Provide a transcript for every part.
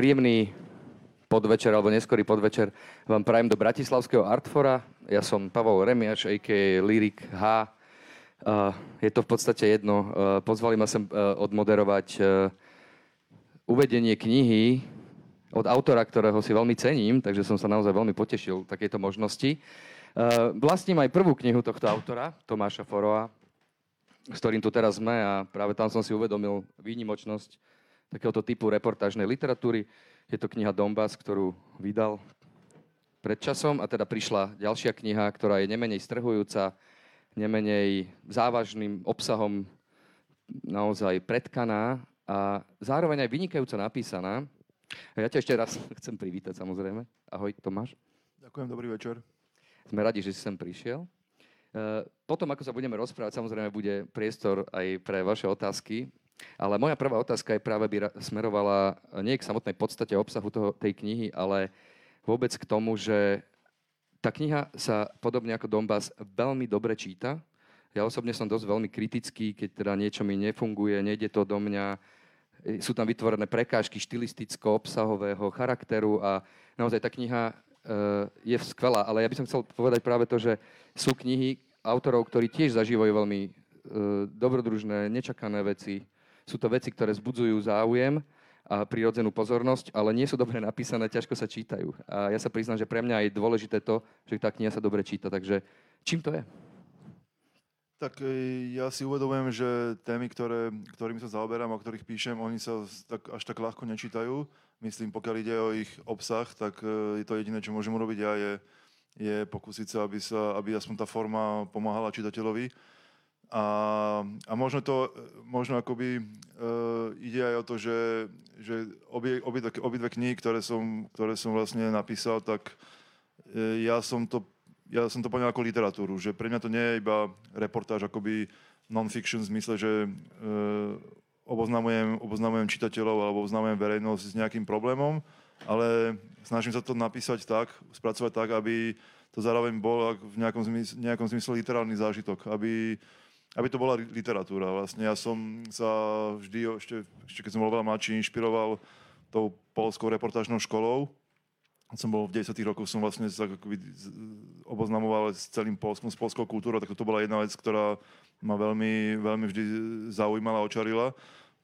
Príjemný podvečer alebo neskorý podvečer vám prajem do Bratislavského Artfora. Ja som Pavol Remiač, a.k.a. Lyrik H. Uh, je to v podstate jedno. Uh, pozvali ma sem uh, odmoderovať uvedenie knihy od autora, ktorého si veľmi cením, takže som sa naozaj veľmi potešil takejto možnosti. Vlastním aj prvú knihu tohto autora, Tomáša Foroa, s ktorým tu teraz sme a práve tam som si uvedomil výnimočnosť takéhoto typu reportážnej literatúry. Je to kniha Donbass, ktorú vydal pred časom a teda prišla ďalšia kniha, ktorá je nemenej strhujúca, nemenej závažným obsahom naozaj predkaná a zároveň aj vynikajúco napísaná. Ja ťa ešte raz chcem privítať samozrejme. Ahoj Tomáš. Ďakujem, dobrý večer. Sme radi, že si sem prišiel. E, potom, ako sa budeme rozprávať, samozrejme bude priestor aj pre vaše otázky. Ale moja prvá otázka je práve by smerovala nie k samotnej podstate obsahu toho, tej knihy, ale vôbec k tomu, že tá kniha sa podobne ako Donbass veľmi dobre číta. Ja osobne som dosť veľmi kritický, keď teda niečo mi nefunguje, nejde to do mňa. Sú tam vytvorené prekážky štilisticko-obsahového charakteru a naozaj tá kniha uh, je skvelá. Ale ja by som chcel povedať práve to, že sú knihy autorov, ktorí tiež zažívajú veľmi dobrodružné, nečakané veci, sú to veci, ktoré zbudzujú záujem a prirodzenú pozornosť, ale nie sú dobre napísané, ťažko sa čítajú. A ja sa priznám, že pre mňa je dôležité to, že tá kniha sa dobre číta. Takže čím to je? Tak e, ja si uvedomujem, že témy, ktoré, ktorými sa zaoberám, o ktorých píšem, oni sa tak, až tak ľahko nečítajú. Myslím, pokiaľ ide o ich obsah, tak e, je to jediné, čo môžem urobiť ja, je, je pokúsiť sa, aby, sa, aby aspoň tá forma pomáhala čitateľovi. A, a možno to, možno akoby uh, ide aj o to, že, že obie, obidve, obidve knihy, ktoré som, ktoré som vlastne napísal, tak uh, ja som to ja som to poňal ako literatúru, že pre mňa to nie je iba reportáž akoby non-fiction v zmysle, že uh, oboznamujem, oboznamujem čitateľov alebo oboznamujem verejnosť s nejakým problémom, ale snažím sa to napísať tak, spracovať tak, aby to zároveň bol v nejakom zmysle, nejakom zmysle literárny zážitok, aby aby to bola literatúra. Vlastne ja som sa vždy, ešte, ešte keď som bol veľa mladší, inšpiroval tou polskou reportážnou školou. Som bol v 10 rokoch, som vlastne sa oboznamoval s celým Polskom, s polskou kultúrou, tak to bola jedna vec, ktorá ma veľmi, veľmi vždy zaujímala, očarila.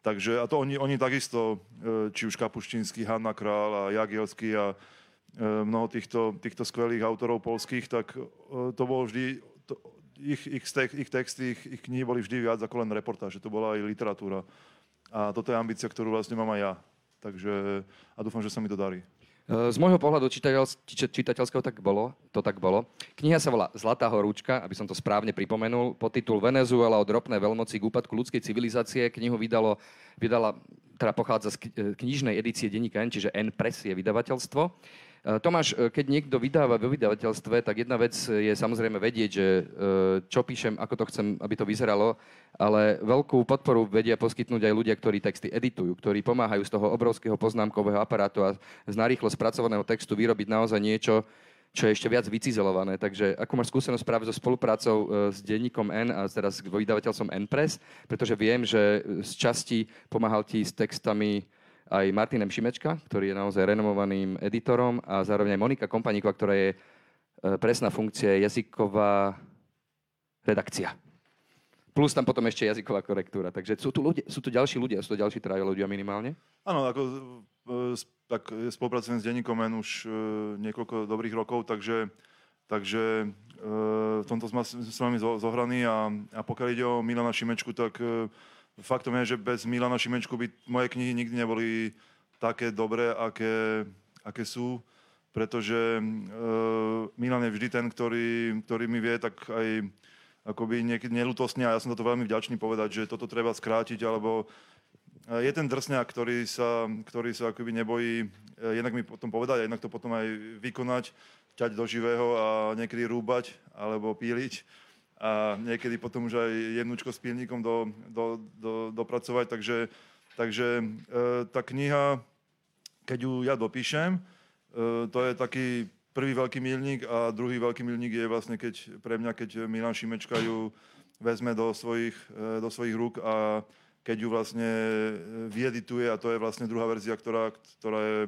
Takže, a to oni, oni takisto, e, či už Kapuštinský, Hanna Král a Jagielský a e, mnoho týchto, týchto skvelých autorov polských, tak e, to bolo vždy, to, ich, ich, ich texty, ich, ich knihy boli vždy viac ako len reportáž, že to bola aj literatúra. A toto je ambícia, ktorú vlastne mám aj ja. Takže a dúfam, že sa mi to darí. E, z môjho pohľadu čitateľského tak bolo, to tak bolo. Kniha sa volá Zlatá horúčka, aby som to správne pripomenul. Podtitul Venezuela od ropnej veľmoci k úpadku ľudskej civilizácie. Knihu vydalo, vydala, teda pochádza z e, knižnej edície denníka N, čiže N Press je vydavateľstvo. E, Tomáš, e, keď niekto vydáva vo vydavateľstve, tak jedna vec je samozrejme vedieť, že čo píšem, ako to chcem, aby to vyzeralo, ale veľkú podporu vedia poskytnúť aj ľudia, ktorí texty editujú, ktorí pomáhajú z toho obrovského poznámkového aparátu a z narýchlo spracovaného textu vyrobiť naozaj niečo, čo je ešte viac vycizelované. Takže ako máš skúsenosť práve so spoluprácou s denníkom N a teraz s vydavateľstvom N-Press, pretože viem, že z časti pomáhal ti s textami aj Martinem Šimečka, ktorý je naozaj renomovaným editorom a zároveň aj Monika Kompaníková, ktorá je e, presná funkcia jazyková redakcia. Plus tam potom ešte jazyková korektúra. Takže sú tu, ľudia, sú tu ďalší ľudia, sú tu ďalší traja ľudia minimálne? Áno, ako, e, tak spolupracujem s denníkom len už e, niekoľko dobrých rokov, takže, takže v tomto sme s vami zohraní a, a pokiaľ ide o Milana Šimečku, tak faktom je, že bez Milana Šimečku by moje knihy nikdy neboli také dobré, aké, aké sú, pretože uh, Milan je vždy ten, ktorý, ktorý mi vie tak aj akoby niekedy nelutostne, a ja som toto veľmi vďačný povedať, že toto treba skrátiť, alebo e, je ten drsňák, ktorý sa, ktorý sa akoby nebojí e, jednak mi potom povedať a jednak to potom aj vykonať, ťať do živého a niekedy rúbať alebo píliť a niekedy potom už aj jednúčko s pilníkom do, do, do, dopracovať. Takže, takže e, tá kniha, keď ju ja dopíšem, e, to je taký prvý veľký milník a druhý veľký milník je vlastne keď, pre mňa, keď Milan Šimečka ju vezme do svojich, e, do svojich rúk a keď ju vlastne e, vyedituje a to je vlastne druhá verzia, ktorá, ktorá je,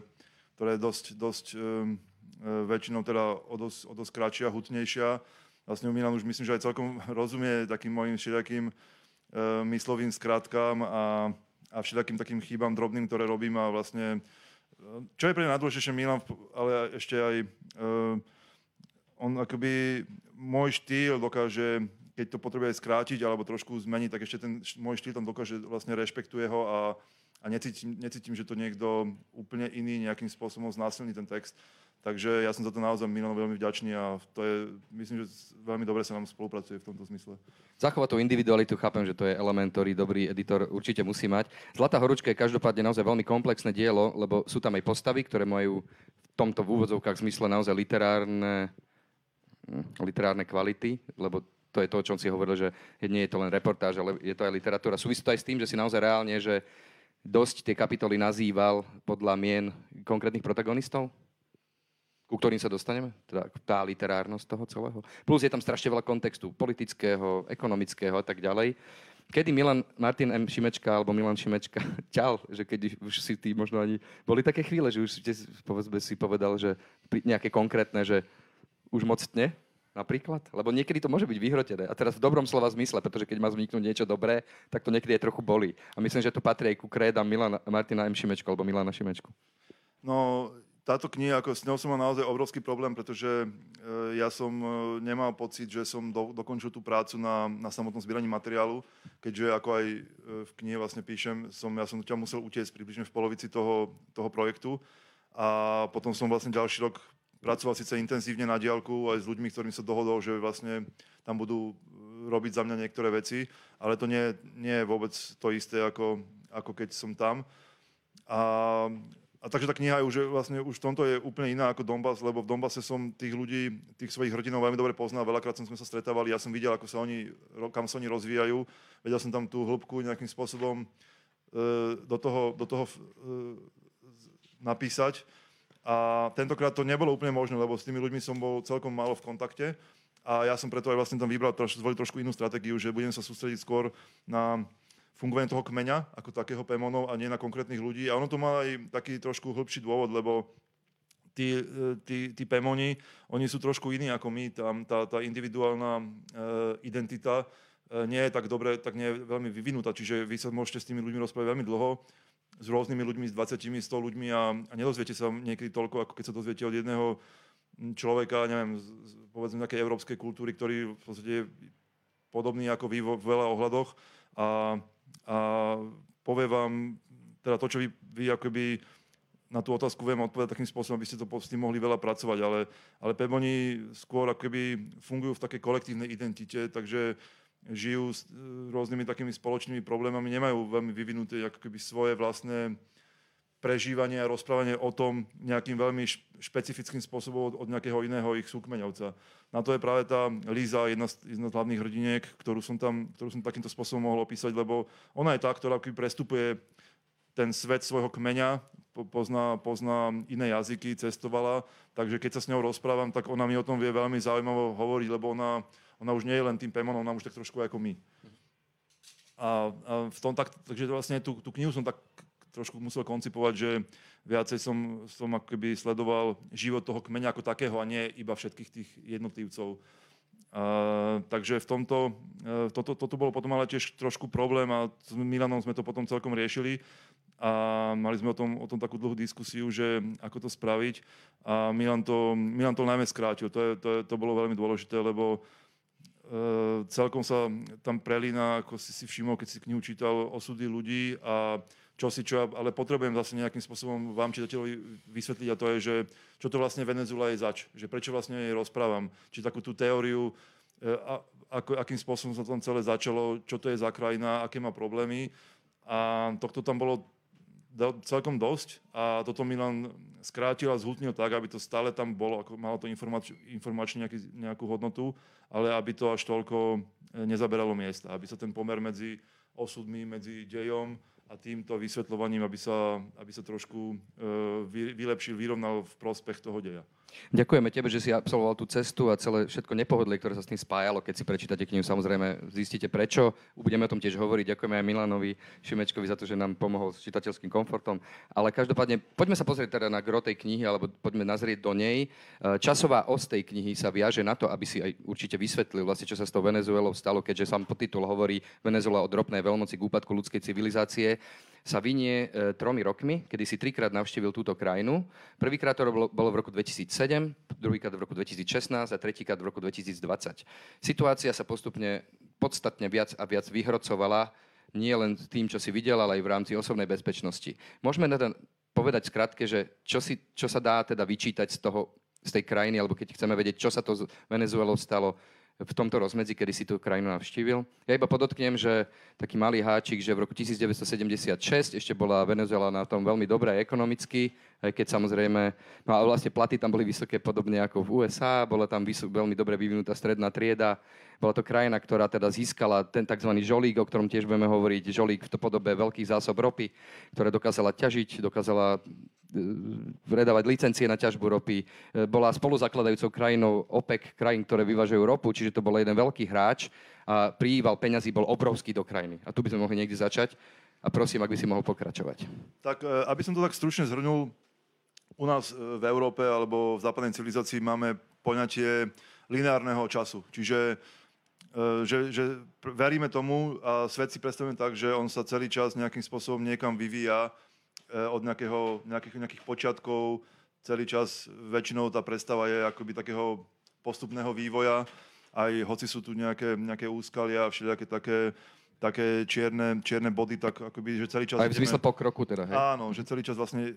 ktorá je dosť, dosť um, väčšinou teda o dosť, o dosť kratšia, hutnejšia. Vlastne Milan už myslím, že aj celkom rozumie takým mojim všelijakým uh, myslovým skratkám a, a všelijakým takým chýbam drobným, ktoré robím a vlastne čo je pre mňa najdôležitejšie Milan, ale ešte aj uh, on akoby môj štýl dokáže keď to potrebuje skrátiť alebo trošku zmeniť, tak ešte ten môj štýl tam dokáže, vlastne rešpektuje ho a, a necítim, necítim, že to niekto úplne iný nejakým spôsobom znásilní ten text. Takže ja som za to naozaj Milano veľmi vďačný a to je, myslím, že veľmi dobre sa nám spolupracuje v tomto zmysle. Zachovať tú individualitu, chápem, že to je element, ktorý dobrý editor určite musí mať. Zlatá horúčka je každopádne naozaj veľmi komplexné dielo, lebo sú tam aj postavy, ktoré majú v tomto v úvodzovkách zmysle naozaj literárne, hm, literárne kvality, lebo to je to, o čom si hovoril, že nie je to len reportáž, ale je to aj literatúra. Súvisí to aj s tým, že si naozaj reálne, že dosť tie kapitoly nazýval podľa mien konkrétnych protagonistov? ku ktorým sa dostaneme? Teda tá literárnosť toho celého. Plus je tam strašne veľa kontextu politického, ekonomického a tak ďalej. Kedy Milan Martin M. Šimečka alebo Milan Šimečka ťal, že keď už si ty možno ani... Boli také chvíle, že už ste, povedzme, si povedal, že nejaké konkrétne, že už moc ne? Napríklad? Lebo niekedy to môže byť vyhrotené. A teraz v dobrom slova zmysle, pretože keď má vzniknúť niečo dobré, tak to niekedy je trochu boli. A myslím, že to patrí aj ku krédam Milana, Martina M. Šimečku alebo Milana Šimečku. No, táto kniha, ako s ňou som mal naozaj obrovský problém, pretože e, ja som e, nemal pocit, že som do, dokončil tú prácu na, na samotnom zbieraní materiálu, keďže ako aj e, v knihe vlastne píšem, som, ja som ťa musel utiecť približne v polovici toho, toho projektu a potom som vlastne ďalší rok pracoval síce intenzívne na diálku aj s ľuďmi, ktorým sa dohodol, že vlastne tam budú e, robiť za mňa niektoré veci, ale to nie, nie je vôbec to isté, ako, ako keď som tam. A, a takže tá kniha je už, vlastne, už v tomto je úplne iná ako Donbass, lebo v Donbase som tých ľudí, tých svojich hrdinov veľmi dobre poznal, veľakrát som sme sa stretávali, ja som videl, ako sa oni, kam sa oni rozvíjajú, vedel som tam tú hĺbku nejakým spôsobom e, do toho, do toho e, napísať. A tentokrát to nebolo úplne možné, lebo s tými ľuďmi som bol celkom málo v kontakte. A ja som preto aj vlastne tam vybral, troš, zvolil trošku inú stratégiu, že budem sa sústrediť skôr na fungovanie toho kmeňa, ako takého pémonov a nie na konkrétnych ľudí. A ono to má aj taký trošku hĺbší dôvod, lebo tí, e, tí, tí pémoni, oni sú trošku iní ako my. Tam tá, tá individuálna e, identita e, nie je tak dobre, tak nie je veľmi vyvinutá. Čiže vy sa môžete s tými ľuďmi rozprávať veľmi dlho s rôznymi ľuďmi, s 20, 100 ľuďmi a, a nedozviete sa niekedy toľko, ako keď sa dozviete od jedného človeka, neviem, z, povedzme nejakej európskej kultúry, ktorý v podstate je podobný ako vy vo veľa ohľadoch. A, a povie vám teda to, čo vy, vy akoby na tú otázku viem odpovedať takým spôsobom, aby ste to s tým mohli veľa pracovať, ale, ale Peboni skôr akoby fungujú v takej kolektívnej identite, takže žijú s e, rôznymi takými spoločnými problémami, nemajú veľmi vyvinuté ako keby svoje vlastné prežívanie a rozprávanie o tom nejakým veľmi špecifickým spôsobom od nejakého iného ich súkmeňovca. Na to je práve tá Líza, jedna z, jedna z hlavných hrdiniek, ktorú som tam ktorú som takýmto spôsobom mohol opísať, lebo ona je tá, ktorá prestupuje ten svet svojho kmeňa, pozná, pozná iné jazyky, cestovala, takže keď sa s ňou rozprávam, tak ona mi o tom vie veľmi zaujímavo hovoriť, lebo ona ona už nie je len tým Pémonom, ona už tak trošku ako my. A, a v tom tak, takže vlastne tú, tú knihu som tak trošku musel koncipovať, že viacej som, som akoby sledoval život toho kmeňa ako takého a nie iba všetkých tých jednotlivcov. A, takže v tomto, e, toto, toto bolo potom ale tiež trošku problém a s Milanom sme to potom celkom riešili a mali sme o tom, o tom takú dlhú diskusiu, že ako to spraviť a Milan to, Milan to najmä skrátil. To, je, to, je, to bolo veľmi dôležité, lebo Uh, celkom sa tam prelína, ako si si všimol, keď si knihu čítal, osudy ľudí a čo si čo, ale potrebujem zase nejakým spôsobom vám čitateľovi vysvetliť a to je, že čo to vlastne Venezuela je zač, že prečo vlastne jej rozprávam. Či takú tú teóriu, uh, a, ako, akým spôsobom sa tam celé začalo, čo to je za krajina, aké má problémy. A tohto tam bolo celkom dosť a toto Milan skrátil a zhutnil tak, aby to stále tam bolo, ako malo to informač, informačne nejaký, nejakú hodnotu ale aby to až toľko e, nezaberalo miesta, aby sa ten pomer medzi osudmi, medzi dejom a týmto vysvetľovaním, aby sa, aby sa trošku uh, vylepšil, vyrovnal v prospech toho deja. Ďakujeme tebe, že si absolvoval tú cestu a celé všetko nepohodlie, ktoré sa s tým spájalo. Keď si prečítate knihu, samozrejme zistíte prečo. Budeme o tom tiež hovoriť. Ďakujeme aj Milanovi Šimečkovi za to, že nám pomohol s čitateľským komfortom. Ale každopádne, poďme sa pozrieť teda na gro tej knihy, alebo poďme nazrieť do nej. E, časová os tej knihy sa viaže na to, aby si aj určite vysvetlil, vlastne, čo sa s tou Venezuelou stalo, keďže sám podtitul hovorí Venezuela od ropnej veľmoci k úpadku ľudskej civilizácie sa vynie e, tromi rokmi, kedy si trikrát navštívil túto krajinu. Prvýkrát to bolo, v roku 2007, druhýkrát v roku 2016 a tretíkrát v roku 2020. Situácia sa postupne podstatne viac a viac vyhrocovala, nie len tým, čo si videl, ale aj v rámci osobnej bezpečnosti. Môžeme teda povedať skrátke, že čo, si, čo sa dá teda vyčítať z, toho, z tej krajiny, alebo keď chceme vedieť, čo sa to z Venezuelou stalo, v tomto rozmedzi, kedy si tú krajinu navštívil. Ja iba podotknem, že taký malý háčik, že v roku 1976 ešte bola Venezuela na tom veľmi dobré ekonomicky, aj keď samozrejme, no a vlastne platy tam boli vysoké podobne ako v USA, bola tam vysok, veľmi dobre vyvinutá stredná trieda, bola to krajina, ktorá teda získala ten tzv. žolík, o ktorom tiež budeme hovoriť, žolík v podobe veľkých zásob ropy, ktoré dokázala ťažiť, dokázala vredávať licencie na ťažbu ropy. E, bola spoluzakladajúcou krajinou OPEC, krajín, ktoré vyvažujú ropu, čiže to bol jeden veľký hráč a príval peňazí bol obrovský do krajiny. A tu by sme mohli niekde začať a prosím, ak by si mohol pokračovať. Tak, e, aby som to tak stručne zhrnul, u nás e, v Európe alebo v západnej civilizácii máme poňatie lineárneho času. Čiže že, že veríme tomu a svet si predstavujeme tak, že on sa celý čas nejakým spôsobom niekam vyvíja Eh, od nejakého, nejakých, nejakých počiatkov. Celý čas väčšinou tá predstava je akoby takého postupného vývoja, aj hoci sú tu nejaké, nejaké úskalia, všelijaké také, také čierne, čierne body, tak akoby, že celý čas... Aj v zmysle pokroku teda, hej? Áno, že celý čas vlastne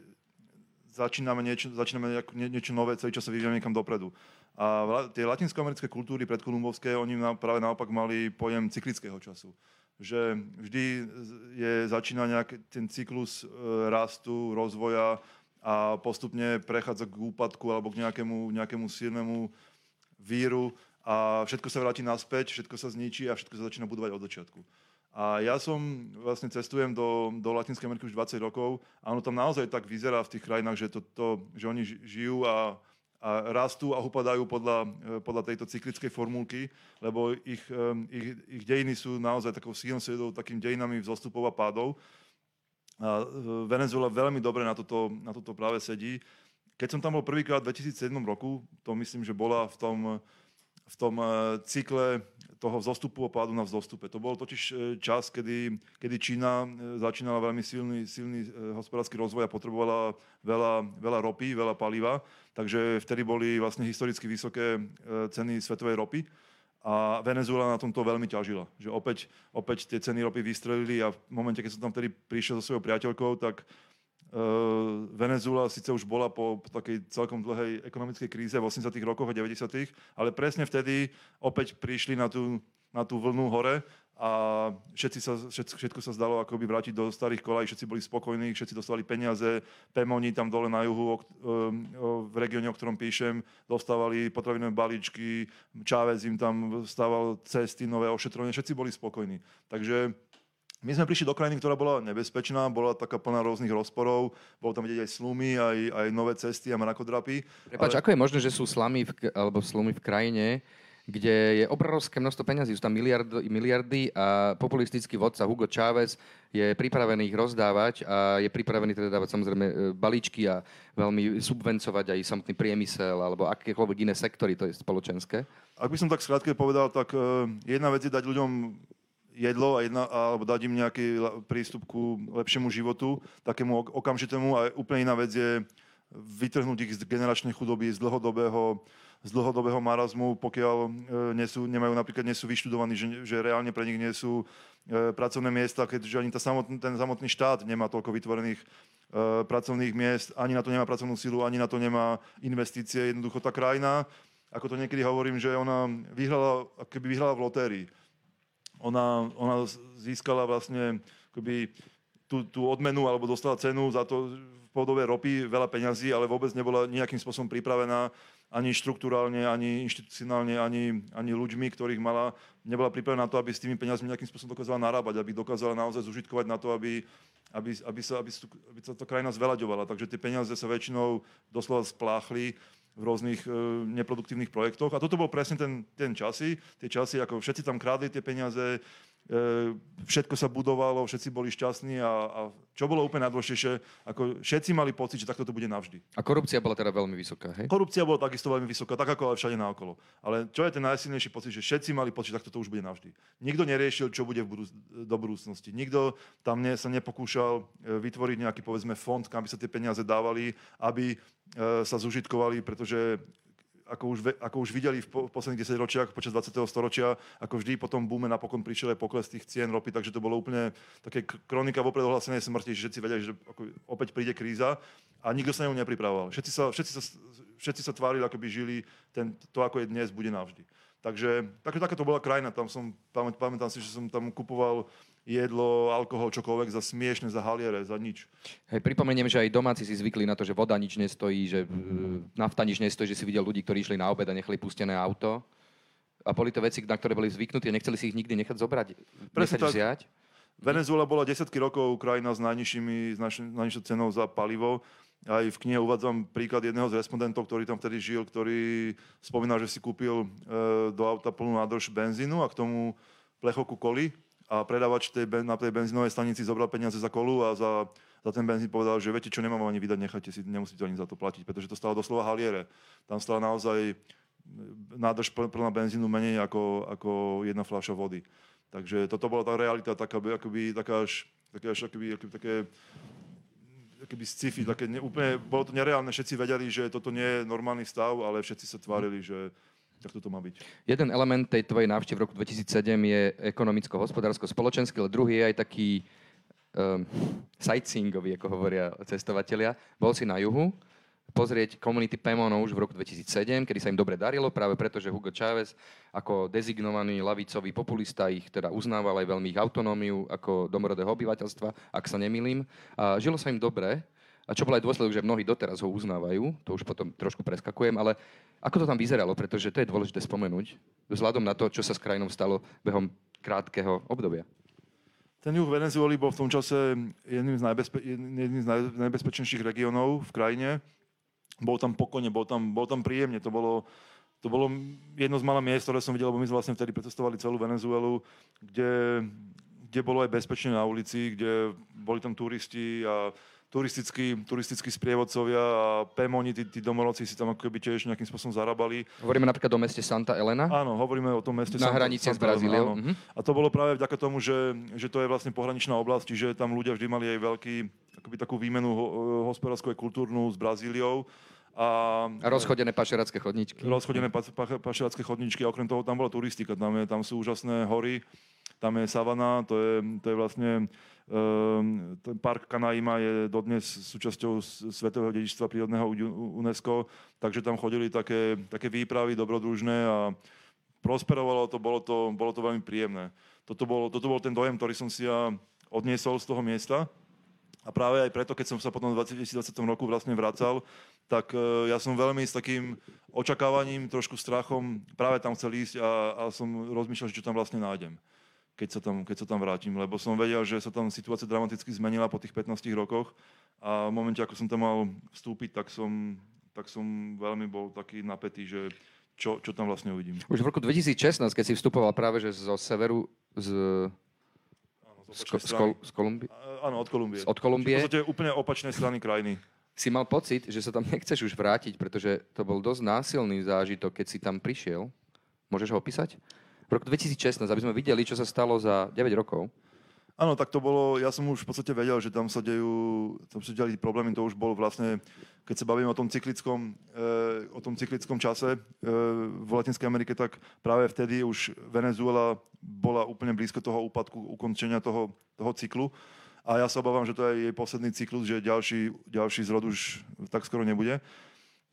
začíname niečo, začíname nie, niečo nové, celý čas sa vyvíjame niekam dopredu. A tie latinskoamerické kultúry predkolumbovské, oni práve naopak mali pojem cyklického času že vždy je, začína nejaký ten cyklus e, rastu, rozvoja a postupne prechádza k úpadku alebo k nejakému, nejakému silnému víru a všetko sa vráti naspäť, všetko sa zničí a všetko sa začína budovať od začiatku. A ja som vlastne cestujem do, do Latinskej Ameriky už 20 rokov a ono tam naozaj tak vyzerá v tých krajinách, že, to, to, že oni žijú a a rastú a upadajú podľa, e, podľa tejto cyklickej formulky, lebo ich, e, ich, ich dejiny sú naozaj takou sinusoidou, takým dejinami vzostupov a pádov. A e, Venezuela veľmi dobre na toto, na toto práve sedí. Keď som tam bol prvýkrát v 2007 roku, to myslím, že bola v tom, v tom cykle toho vzostupu a pádu na vzostupe. To bol totiž čas, kedy, kedy Čína začínala veľmi silný, silný hospodársky rozvoj a potrebovala veľa, veľa ropy, veľa paliva Takže vtedy boli vlastne historicky vysoké e, ceny svetovej ropy a Venezuela na tomto veľmi ťažila. Že opäť, opäť tie ceny ropy vystrelili a v momente, keď som tam vtedy prišiel so svojou priateľkou, tak Venezuela síce už bola po, takej celkom dlhej ekonomickej kríze v 80 rokoch a 90 ale presne vtedy opäť prišli na tú, na tú vlnu hore a všetci sa, všetko, sa zdalo ako by vrátiť do starých kolají, všetci boli spokojní, všetci dostali peniaze, Pemoni tam dole na juhu, v regióne, o ktorom píšem, dostávali potravinové balíčky, Čávez im tam stával cesty, nové ošetrovanie, všetci boli spokojní. Takže my sme prišli do krajiny, ktorá bola nebezpečná, bola taká plná rôznych rozporov, bolo tam vidieť aj slumy, aj, aj nové cesty a mrakodrapy. Prepač, ale... ako je možné, že sú slamy v, alebo slumy v krajine, kde je obrovské množstvo peňazí, sú tam miliardy, miliardy a populistický vodca Hugo Chávez je pripravený ich rozdávať a je pripravený teda dávať samozrejme e, balíčky a veľmi subvencovať aj samotný priemysel alebo akékoľvek iné sektory, to je spoločenské. Ak by som tak skrátke povedal, tak uh, jedna vec je dať ľuďom jedlo a jedna, alebo dať im nejaký prístup ku lepšiemu životu, takému okamžitému a úplne iná vec je vytrhnúť ich z generačnej chudoby, z dlhodobého z dlhodobého marazmu, pokiaľ nie sú, nemajú napríklad nie sú vyštudovaní, že, že reálne pre nich nie sú e, pracovné miesta, keďže ani tá samotný, ten samotný štát nemá toľko vytvorených e, pracovných miest, ani na to nemá pracovnú silu, ani na to nemá investície. Jednoducho tá krajina, ako to niekedy hovorím, že ona vyhrala, keby vyhrala v lotérii. Ona, ona získala vlastne akoby, tú, tú odmenu alebo dostala cenu za to v podobe ropy, veľa peňazí, ale vôbec nebola nejakým spôsobom pripravená ani štruktúrálne, ani inštitucionálne, ani, ani ľuďmi, ktorých mala, nebola pripravená na to, aby s tými peniazmi nejakým spôsobom dokázala narábať, aby dokázala naozaj zužitkovať na to, aby, aby, aby, sa, aby, aby sa to krajina zveľaďovala. Takže tie peniaze sa väčšinou doslova spláchli v rôznych e, neproduktívnych projektoch. A toto bol presne ten, ten časy, tie časy, ako všetci tam krádli tie peniaze, všetko sa budovalo, všetci boli šťastní a, a čo bolo úplne najdôležitejšie, ako všetci mali pocit, že takto to bude navždy. A korupcia bola teda veľmi vysoká, hej? Korupcia bola takisto veľmi vysoká, tak ako aj všade naokolo. Ale čo je ten najsilnejší pocit, že všetci mali pocit, že takto to už bude navždy. Nikto neriešil, čo bude v budúc- do budúcnosti. Nikto tam ne, sa nepokúšal e, vytvoriť nejaký, povedzme, fond, kam by sa tie peniaze dávali, aby e, sa zužitkovali, pretože ako už, ako už videli v, po, v posledných 10 ročiach počas 20. storočia, ako vždy po tom boome napokon prišiel aj pokles tých cien ropy, takže to bolo úplne také kronika vopred ohlásenej smrti, že všetci vedeli, že ako opäť príde kríza a nikto sa ňou nepripravoval. Všetci sa, všetci sa, všetci sa tvárili, ako by žili ten, to, ako je dnes, bude navždy. Takže tak, taká to bola krajina, tam som, pamätám si, že som tam kupoval jedlo, alkohol, čokoľvek za smiešne, za haliere, za nič. Hej, pripomeniem, že aj domáci si zvykli na to, že voda nič nestojí, že e, nafta nič nestojí, že si videl ľudí, ktorí išli na obed a nechali pustené auto. A boli to veci, na ktoré boli zvyknutí a nechceli si ich nikdy nechať zobrať, Presne nechať tak. vziať. Venezuela bola desiatky rokov krajina s najnižšími, s najnižšou cenou za palivo. Aj v knihe uvádzam príklad jedného z respondentov, ktorý tam vtedy žil, ktorý spomínal, že si kúpil e, do auta plnú nádrž benzínu a k tomu plechovku koli a predávač tej, na tej benzínovej stanici zobral peniaze za kolu a za, za ten benzín povedal, že viete čo, nemám ani vydať, nechajte si, nemusíte ani za to platiť, pretože to stalo doslova haliere. Tam stala naozaj nádrž plná benzínu menej ako, ako jedna fľaša vody. Takže toto bola tá realita, taká, akoby, taká až, také, až, akoby, akoby, také akoby sci-fi, také ne, úplne, bolo to nereálne, všetci vedeli, že toto nie je normálny stav, ale všetci sa tvárili, že tak toto má byť. Jeden element tej tvojej návštevy v roku 2007 je ekonomicko-hospodársko-spoločenský, ale druhý je aj taký um, sightseeingový, ako hovoria cestovatelia. Bol si na juhu, pozrieť komunity Pemonov už v roku 2007, kedy sa im dobre darilo, práve preto, že Hugo Chávez ako dezignovaný lavicový populista ich teda uznával aj veľmi ich autonómiu ako domorodého obyvateľstva, ak sa nemýlim. A žilo sa im dobre, a čo bol aj dôsledok, že mnohí doteraz ho uznávajú, to už potom trošku preskakujem, ale ako to tam vyzeralo, pretože to je dôležité spomenúť, vzhľadom na to, čo sa s krajinou stalo behom krátkeho obdobia. Ten juh Venezuely bol v tom čase jedným z, najbezpe- jedným z najbezpečnejších regiónov v krajine. Bol tam pokojne, bol tam, bol tam príjemne. To bolo, to bolo jedno z malých miest, ktoré som videl, lebo my sme vlastne vtedy pretestovali celú Venezuelu, kde, kde bolo aj bezpečne na ulici, kde boli tam turisti a turistickí, turistickí sprievodcovia a Pemoni, tí, tí domorodci si tam ako keby tiež nejakým spôsobom zarábali. Hovoríme napríklad o meste Santa Elena? Áno, hovoríme o tom meste Na Santa, hranici Santa s Brazíliou. Uh-huh. A to bolo práve vďaka tomu, že, že to je vlastne pohraničná oblasť, čiže tam ľudia vždy mali aj veľký, akoby takú výmenu ho, hospodárskú a kultúrnu s Brazíliou. A, a rozchodené pašeracké chodničky. Rozchodené pa, pa, pašeracké chodničky, a okrem toho tam bola turistika, tam, je, tam sú úžasné hory, tam je savana, to je, to je vlastne Um, ten park Kanaima je dodnes súčasťou Svetového dedičstva prírodného UNESCO, takže tam chodili také, také výpravy dobrodružné a prosperovalo to, bolo to, bolo to veľmi príjemné. Toto bol, toto bol ten dojem, ktorý som si ja odniesol z toho miesta. A práve aj preto, keď som sa potom v 2020 roku vlastne vracal, tak uh, ja som veľmi s takým očakávaním, trošku strachom práve tam chcel ísť a, a som rozmýšľal, že čo tam vlastne nájdem keď sa, tam, keď sa tam vrátim, lebo som vedel, že sa tam situácia dramaticky zmenila po tých 15 rokoch a v momente, ako som tam mal vstúpiť, tak som, tak som veľmi bol taký napätý, že čo, čo tam vlastne uvidím. Už v roku 2016, keď si vstupoval práve že zo severu, z, áno, z, z, z, Kol, z Kolumbie? Áno, od Kolumbie. Od Kolumbie. V podstate úplne opačnej strany krajiny. Si mal pocit, že sa tam nechceš už vrátiť, pretože to bol dosť násilný zážitok, keď si tam prišiel. Môžeš ho opísať? V roku 2016, aby sme videli, čo sa stalo za 9 rokov. Áno, tak to bolo, ja som už v podstate vedel, že tam sa dejú, tam sa dejú problémy, to už bolo vlastne, keď sa bavíme o tom cyklickom, e, o tom cyklickom čase e, v Latinskej Amerike, tak práve vtedy už Venezuela bola úplne blízko toho úpadku, ukončenia toho, toho cyklu. A ja sa obávam, že to je jej posledný cyklus, že ďalší, ďalší zrod už tak skoro nebude.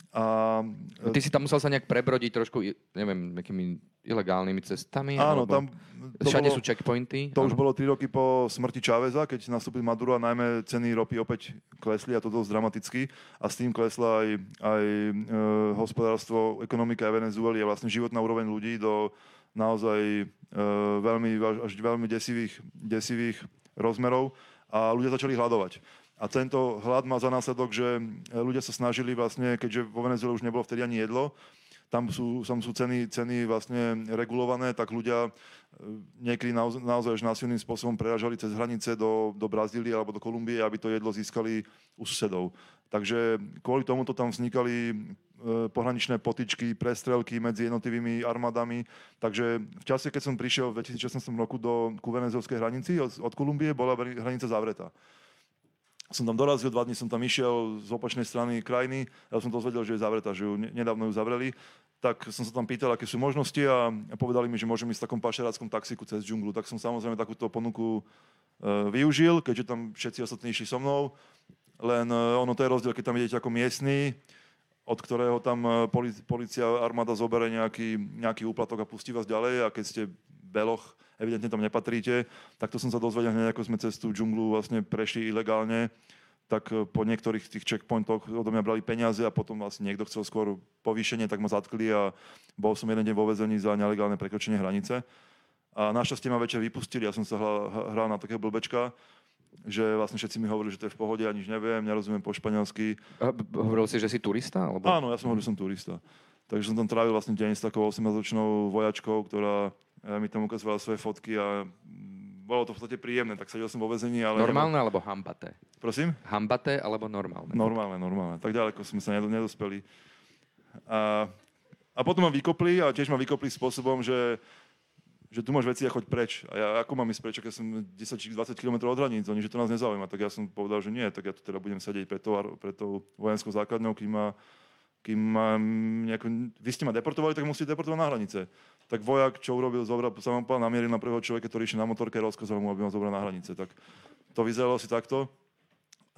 A, Ty si tam musel sa nejak prebrodiť trošku, neviem, nejakými ilegálnymi cestami? Áno, tam... To všade bolo, sú checkpointy? To áno. už bolo 3 roky po smrti Čáveza, keď nastúpil Maduro a najmä ceny ropy opäť klesli a to dosť dramaticky. A s tým klesla aj, aj e, hospodárstvo, ekonomika Venezuely a vlastne životná úroveň ľudí do naozaj e, veľmi, až veľmi desivých, desivých rozmerov a ľudia začali hľadovať. A tento hlad má za následok, že ľudia sa snažili vlastne, keďže vo Venezuele už nebolo vtedy ani jedlo, tam sú, tam sú ceny, ceny vlastne regulované, tak ľudia niekedy naozaj, naozaj až násilným spôsobom preražali cez hranice do, do Brazílie alebo do Kolumbie, aby to jedlo získali u susedov. Takže kvôli tomuto tam vznikali E, pohraničné potičky, prestrelky medzi jednotlivými armádami. Takže v čase, keď som prišiel v 2016 roku do ku venezuelskej hranici od, od Kolumbie, bola hranica zavretá. Som tam dorazil, dva dní som tam išiel z opačnej strany krajiny, ja som dozvedel, že je zavretá, že ju nedávno ju zavreli. Tak som sa tam pýtal, aké sú možnosti a povedali mi, že môžem ísť v takom pašeráckom taxiku cez džunglu. Tak som samozrejme takúto ponuku e, využil, keďže tam všetci ostatní išli so mnou. Len e, ono to je rozdiel, keď tam idete ako miestny, od ktorého tam e, policia, armáda zobere nejaký, nejaký úplatok a pustí vás ďalej a keď ste beloch, evidentne tam nepatríte, tak to som sa dozvedel hneď, ako sme cez tú džunglu vlastne prešli ilegálne, tak e, po niektorých tých checkpointoch odo mňa brali peniaze a potom vlastne niekto chcel skôr povýšenie, tak ma zatkli a bol som jeden deň vo vezení za nelegálne prekročenie hranice. A našťastie ma večer vypustili, ja som sa hral, na takého blbečka, že vlastne všetci mi hovorili, že to je v pohode, ja nič neviem, nerozumiem po španielsky. A hovoril si, že si turista? Alebo... Áno, ja som hovoril, že som turista. Takže som tam trávil vlastne deň s takou 18-ročnou vojačkou, ktorá eh, mi tam ukazovala svoje fotky a mm, bolo to v podstate príjemné, tak sedel som vo vezení, ale... Normálne alebo hambaté? Prosím? Hambaté alebo normálne? Normálne, normálne. Tak ďaleko sme sa nedospeli. A, a potom ma vykopli a tiež ma vykopli spôsobom, že že tu máš veci a choď preč. A ja ako mám ísť preč, keď som 10 20 km od hraníc, oni, že to nás nezaujíma. Tak ja som povedal, že nie, tak ja tu teda budem sedieť pred tou, pred tou vojenskou základňou, kým ma, kým nejako, vy ste ma deportovali, tak musíte deportovať na hranice. Tak vojak, čo urobil, zobral, sa vám namieril na prvého človeka, ktorý išiel na motorke, rozkazoval mu, aby ma zobral na hranice. Tak to vyzeralo si takto.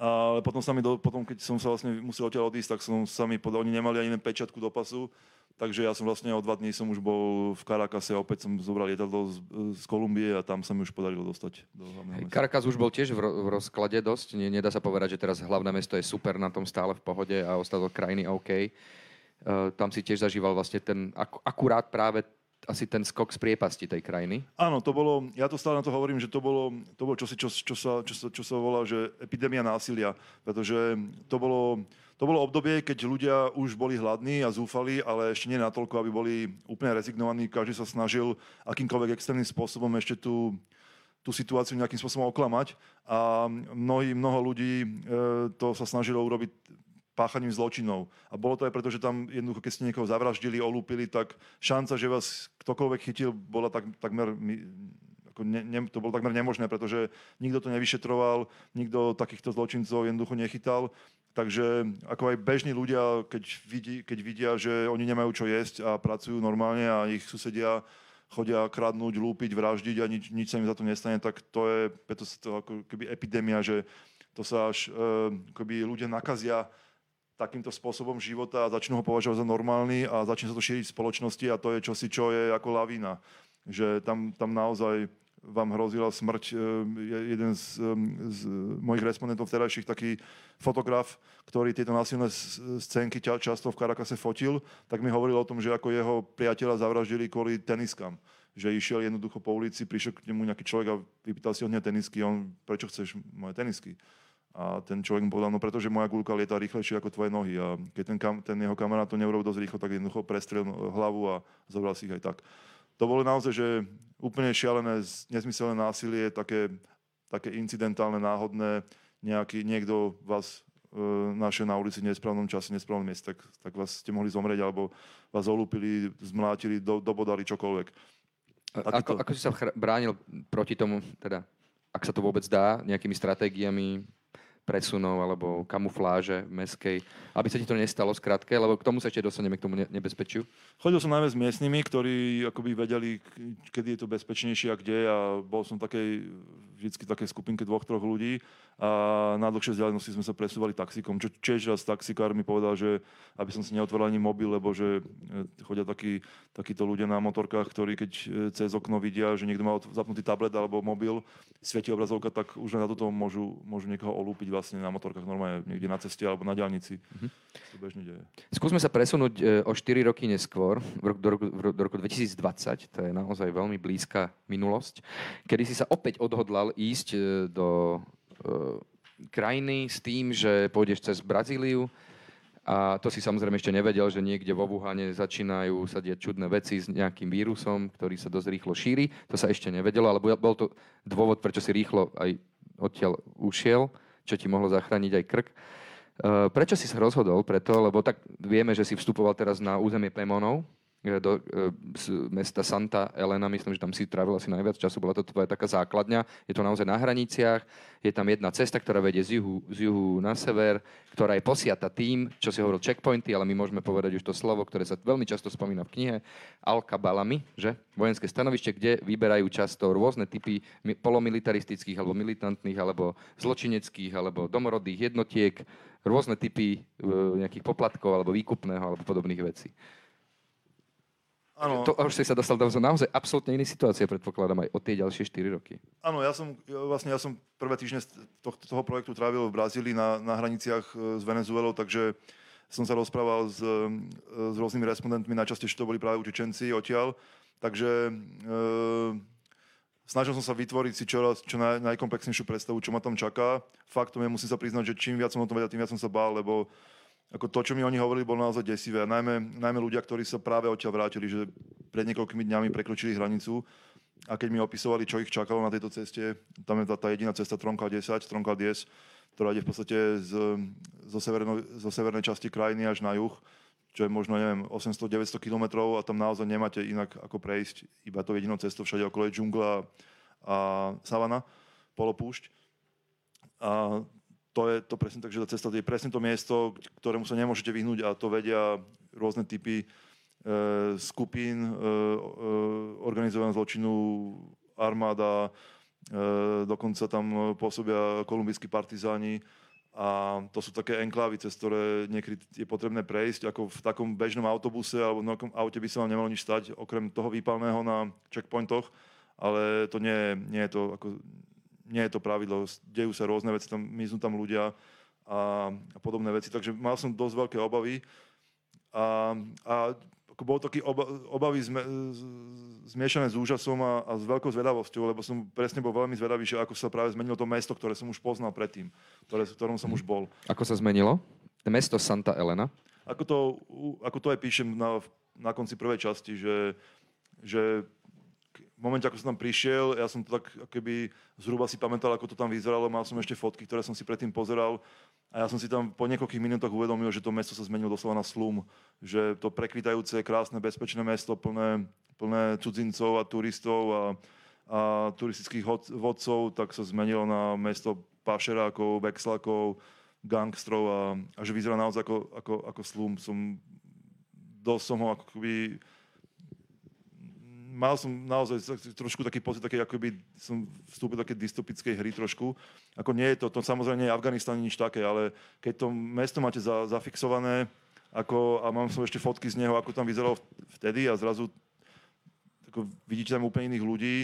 Ale potom, sa mi do, potom, keď som sa vlastne musel odtiaľ odísť, tak som sa mi podal, oni nemali ani pečiatku do pasu, Takže ja som vlastne o dva dní som už bol v Karakase, opäť som zobral lietadlo z, z Kolumbie a tam sa mi už podarilo dostať do hlavného mesta. Karakas už bol tiež v, ro- v rozklade dosť. Nie, nedá sa povedať, že teraz hlavné mesto je super, na tom stále v pohode a ostatok krajiny OK. Uh, tam si tiež zažíval vlastne ten, ak, akurát práve asi ten skok z priepasti tej krajiny. Áno, to bolo, ja to stále na to hovorím, že to bolo, to bolo čosi, čo, čo, sa, čo, sa, čo sa volá, že epidémia násilia, pretože to bolo, to bolo obdobie, keď ľudia už boli hladní a zúfali, ale ešte nie natoľko, aby boli úplne rezignovaní. Každý sa snažil akýmkoľvek extrémnym spôsobom ešte tú, tú situáciu nejakým spôsobom oklamať. A mnohí, mnoho ľudí e, to sa snažilo urobiť páchaním zločinov. A bolo to aj preto, že tam jednoducho, keď ste niekoho zavraždili, olúpili, tak šanca, že vás ktokoľvek chytil, bola tak, takmer ako ne, ne, to bolo takmer nemožné, pretože nikto to nevyšetroval, nikto takýchto zločincov jednoducho nechytal. Takže ako aj bežní ľudia, keď, vidí, keď vidia, že oni nemajú čo jesť a pracujú normálne a ich susedia chodia kradnúť, lúpiť, vraždiť a nič, nič sa im za to nestane, tak to je preto to ako keby epidémia, že to sa až e, keby ľudia nakazia takýmto spôsobom života a začnú ho považovať za normálny a začne sa to šíriť v spoločnosti a to je čosi, čo je ako lavína. Že tam, tam naozaj vám hrozila smrť. E, jeden z, z mojich respondentov vterajších, taký fotograf, ktorý tieto násilné scénky často v Karakase fotil, tak mi hovoril o tom, že ako jeho priateľa zavraždili kvôli teniskám. Že išiel jednoducho po ulici, prišiel k nemu nejaký človek a vypýtal si od neho tenisky. On, prečo chceš moje tenisky? A ten človek mu povedal, no pretože moja gulka lieta rýchlejšie ako tvoje nohy. A keď ten, kam, ten jeho kamarát to neurobil dosť rýchlo, tak jednoducho prestrel hlavu a zobral si ich aj tak to bolo naozaj, že úplne šialené, nezmyselné násilie, také, také incidentálne, náhodné, nejaký, niekto vás e, našiel na ulici v nesprávnom čase, v nesprávnom mieste, tak, tak vás ste mohli zomrieť, alebo vás olúpili, zmlátili, do, dobodali čokoľvek. Ako, ako si sa bránil proti tomu, teda, ak sa to vôbec dá, nejakými stratégiami, presunov alebo kamufláže meskej, aby sa ti to nestalo skrátke, lebo k tomu sa ešte dostaneme k tomu nebezpečiu. Chodil som najmä s miestnymi, ktorí akoby vedeli, kedy je to bezpečnejšie a kde a bol som takej, vždycky také skupinke dvoch, troch ľudí a na dlhšie vzdialenosti sme sa presúvali taxikom. Čo tiež raz taxikár mi povedal, že aby som si neotvoril ani mobil, lebo že e, chodia takí, takíto ľudia na motorkách, ktorí keď e, cez okno vidia, že niekto má zapnutý tablet alebo mobil, svieti obrazovka, tak už na toto môžu, môžu niekoho olúpiť vlastne na motorkách normálne niekde na ceste alebo na diálnici. Mm-hmm. To bežne deje. Skúsme sa presunúť e, o 4 roky neskôr, do roku, do roku 2020, to je naozaj veľmi blízka minulosť, kedy si sa opäť odhodlal ísť do Eh, krajiny s tým, že pôjdeš cez Brazíliu. A to si samozrejme ešte nevedel, že niekde vo Wuhane začínajú sa diať čudné veci s nejakým vírusom, ktorý sa dosť rýchlo šíri. To sa ešte nevedelo, ale bol to dôvod, prečo si rýchlo aj odtiaľ ušiel, čo ti mohlo zachrániť aj krk. Prečo si sa rozhodol preto? Lebo tak vieme, že si vstupoval teraz na územie Pemonov, do e, mesta Santa Elena, myslím, že tam si trávil asi najviac času, bola to tvoja taká základňa, je to naozaj na hraniciach, je tam jedna cesta, ktorá vedie z juhu, z juhu na sever, ktorá je posiata tým, čo si hovoril checkpointy, ale my môžeme povedať už to slovo, ktoré sa veľmi často spomína v knihe, Alkabalami, že? Vojenské stanovište, kde vyberajú často rôzne typy polomilitaristických alebo militantných alebo zločineckých alebo domorodých jednotiek, rôzne typy e, nejakých poplatkov alebo výkupného alebo podobných vecí. Ano. To už si sa dostal do naozaj absolútne inej situácie, predpokladám, aj od tie ďalšie 4 roky. Áno, ja som, vlastne ja som prvé týždne toho, toho projektu trávil v Brazílii na, na hraniciach e, s Venezuelou, takže som sa rozprával s, e, s rôznymi respondentmi, najčastejšie to boli práve Utečenci odtiaľ, takže e, snažil som sa vytvoriť si čoraz, čo naj, najkomplexnejšiu predstavu, čo ma tam čaká. Faktom je, musím sa priznať, že čím viac som o tom vedel, tým viac som sa bál, lebo ako to, čo mi oni hovorili, bolo naozaj desivé. A najmä, najmä ľudia, ktorí sa práve odtiaľ vrátili, že pred niekoľkými dňami prekročili hranicu a keď mi opisovali, čo ich čakalo na tejto ceste, tam je tá, tá jediná cesta Tronka 10, Tronka 10, ktorá ide v podstate z, zo, severno, zo severnej časti krajiny až na juh, čo je možno, neviem, 800-900 kilometrov a tam naozaj nemáte inak ako prejsť, iba to jedinou cestou, všade okolo je džungla a savana, polopúšť. A to je to presne tak, že tá cesta je presne to miesto, ktorému sa nemôžete vyhnúť a to vedia rôzne typy e, skupín, e, e, organizovaného zločinu, armáda, e, dokonca tam pôsobia kolumbijskí partizáni a to sú také enklávy, cez ktoré niekedy je potrebné prejsť, ako v takom bežnom autobuse alebo v nejakom aute by sa vám nemalo nič stať, okrem toho výpalného na checkpointoch, ale to nie, nie je to ako nie je to pravidlo, dejú sa rôzne veci, tam miznú tam ľudia a, a podobné veci, takže mal som dosť veľké obavy a, a ako bolo taký oba, obavy zme, zmiešané s úžasom a, a s veľkou zvedavosťou, lebo som presne bol veľmi zvedavý, že ako sa práve zmenilo to mesto, ktoré som už poznal predtým, ktoré, v ktorom som už bol. Ako sa zmenilo? Mesto Santa Elena? Ako to, ako to aj píšem na, na konci prvej časti, že, že v momente, ako som tam prišiel, ja som to tak keby zhruba si pamätal, ako to tam vyzeralo, mal som ešte fotky, ktoré som si predtým pozeral a ja som si tam po niekoľkých minútach uvedomil, že to mesto sa zmenilo doslova na slum, že to prekvitajúce, krásne, bezpečné mesto, plné, plné cudzincov a turistov a, a turistických vodcov, tak sa zmenilo na mesto pašerákov, vexlakov, gangstrov a, a že vyzerá naozaj ako, ako, ako slum. Som, dosť som ho akoby mal som naozaj trošku taký pocit, taký, ako by som vstúpil do také dystopickej hry trošku. Ako nie je to, to samozrejme nie je Afganistan nič také, ale keď to mesto máte za, zafixované, ako, a mám som ešte fotky z neho, ako tam vyzeralo vtedy a zrazu ako vidíte tam úplne iných ľudí,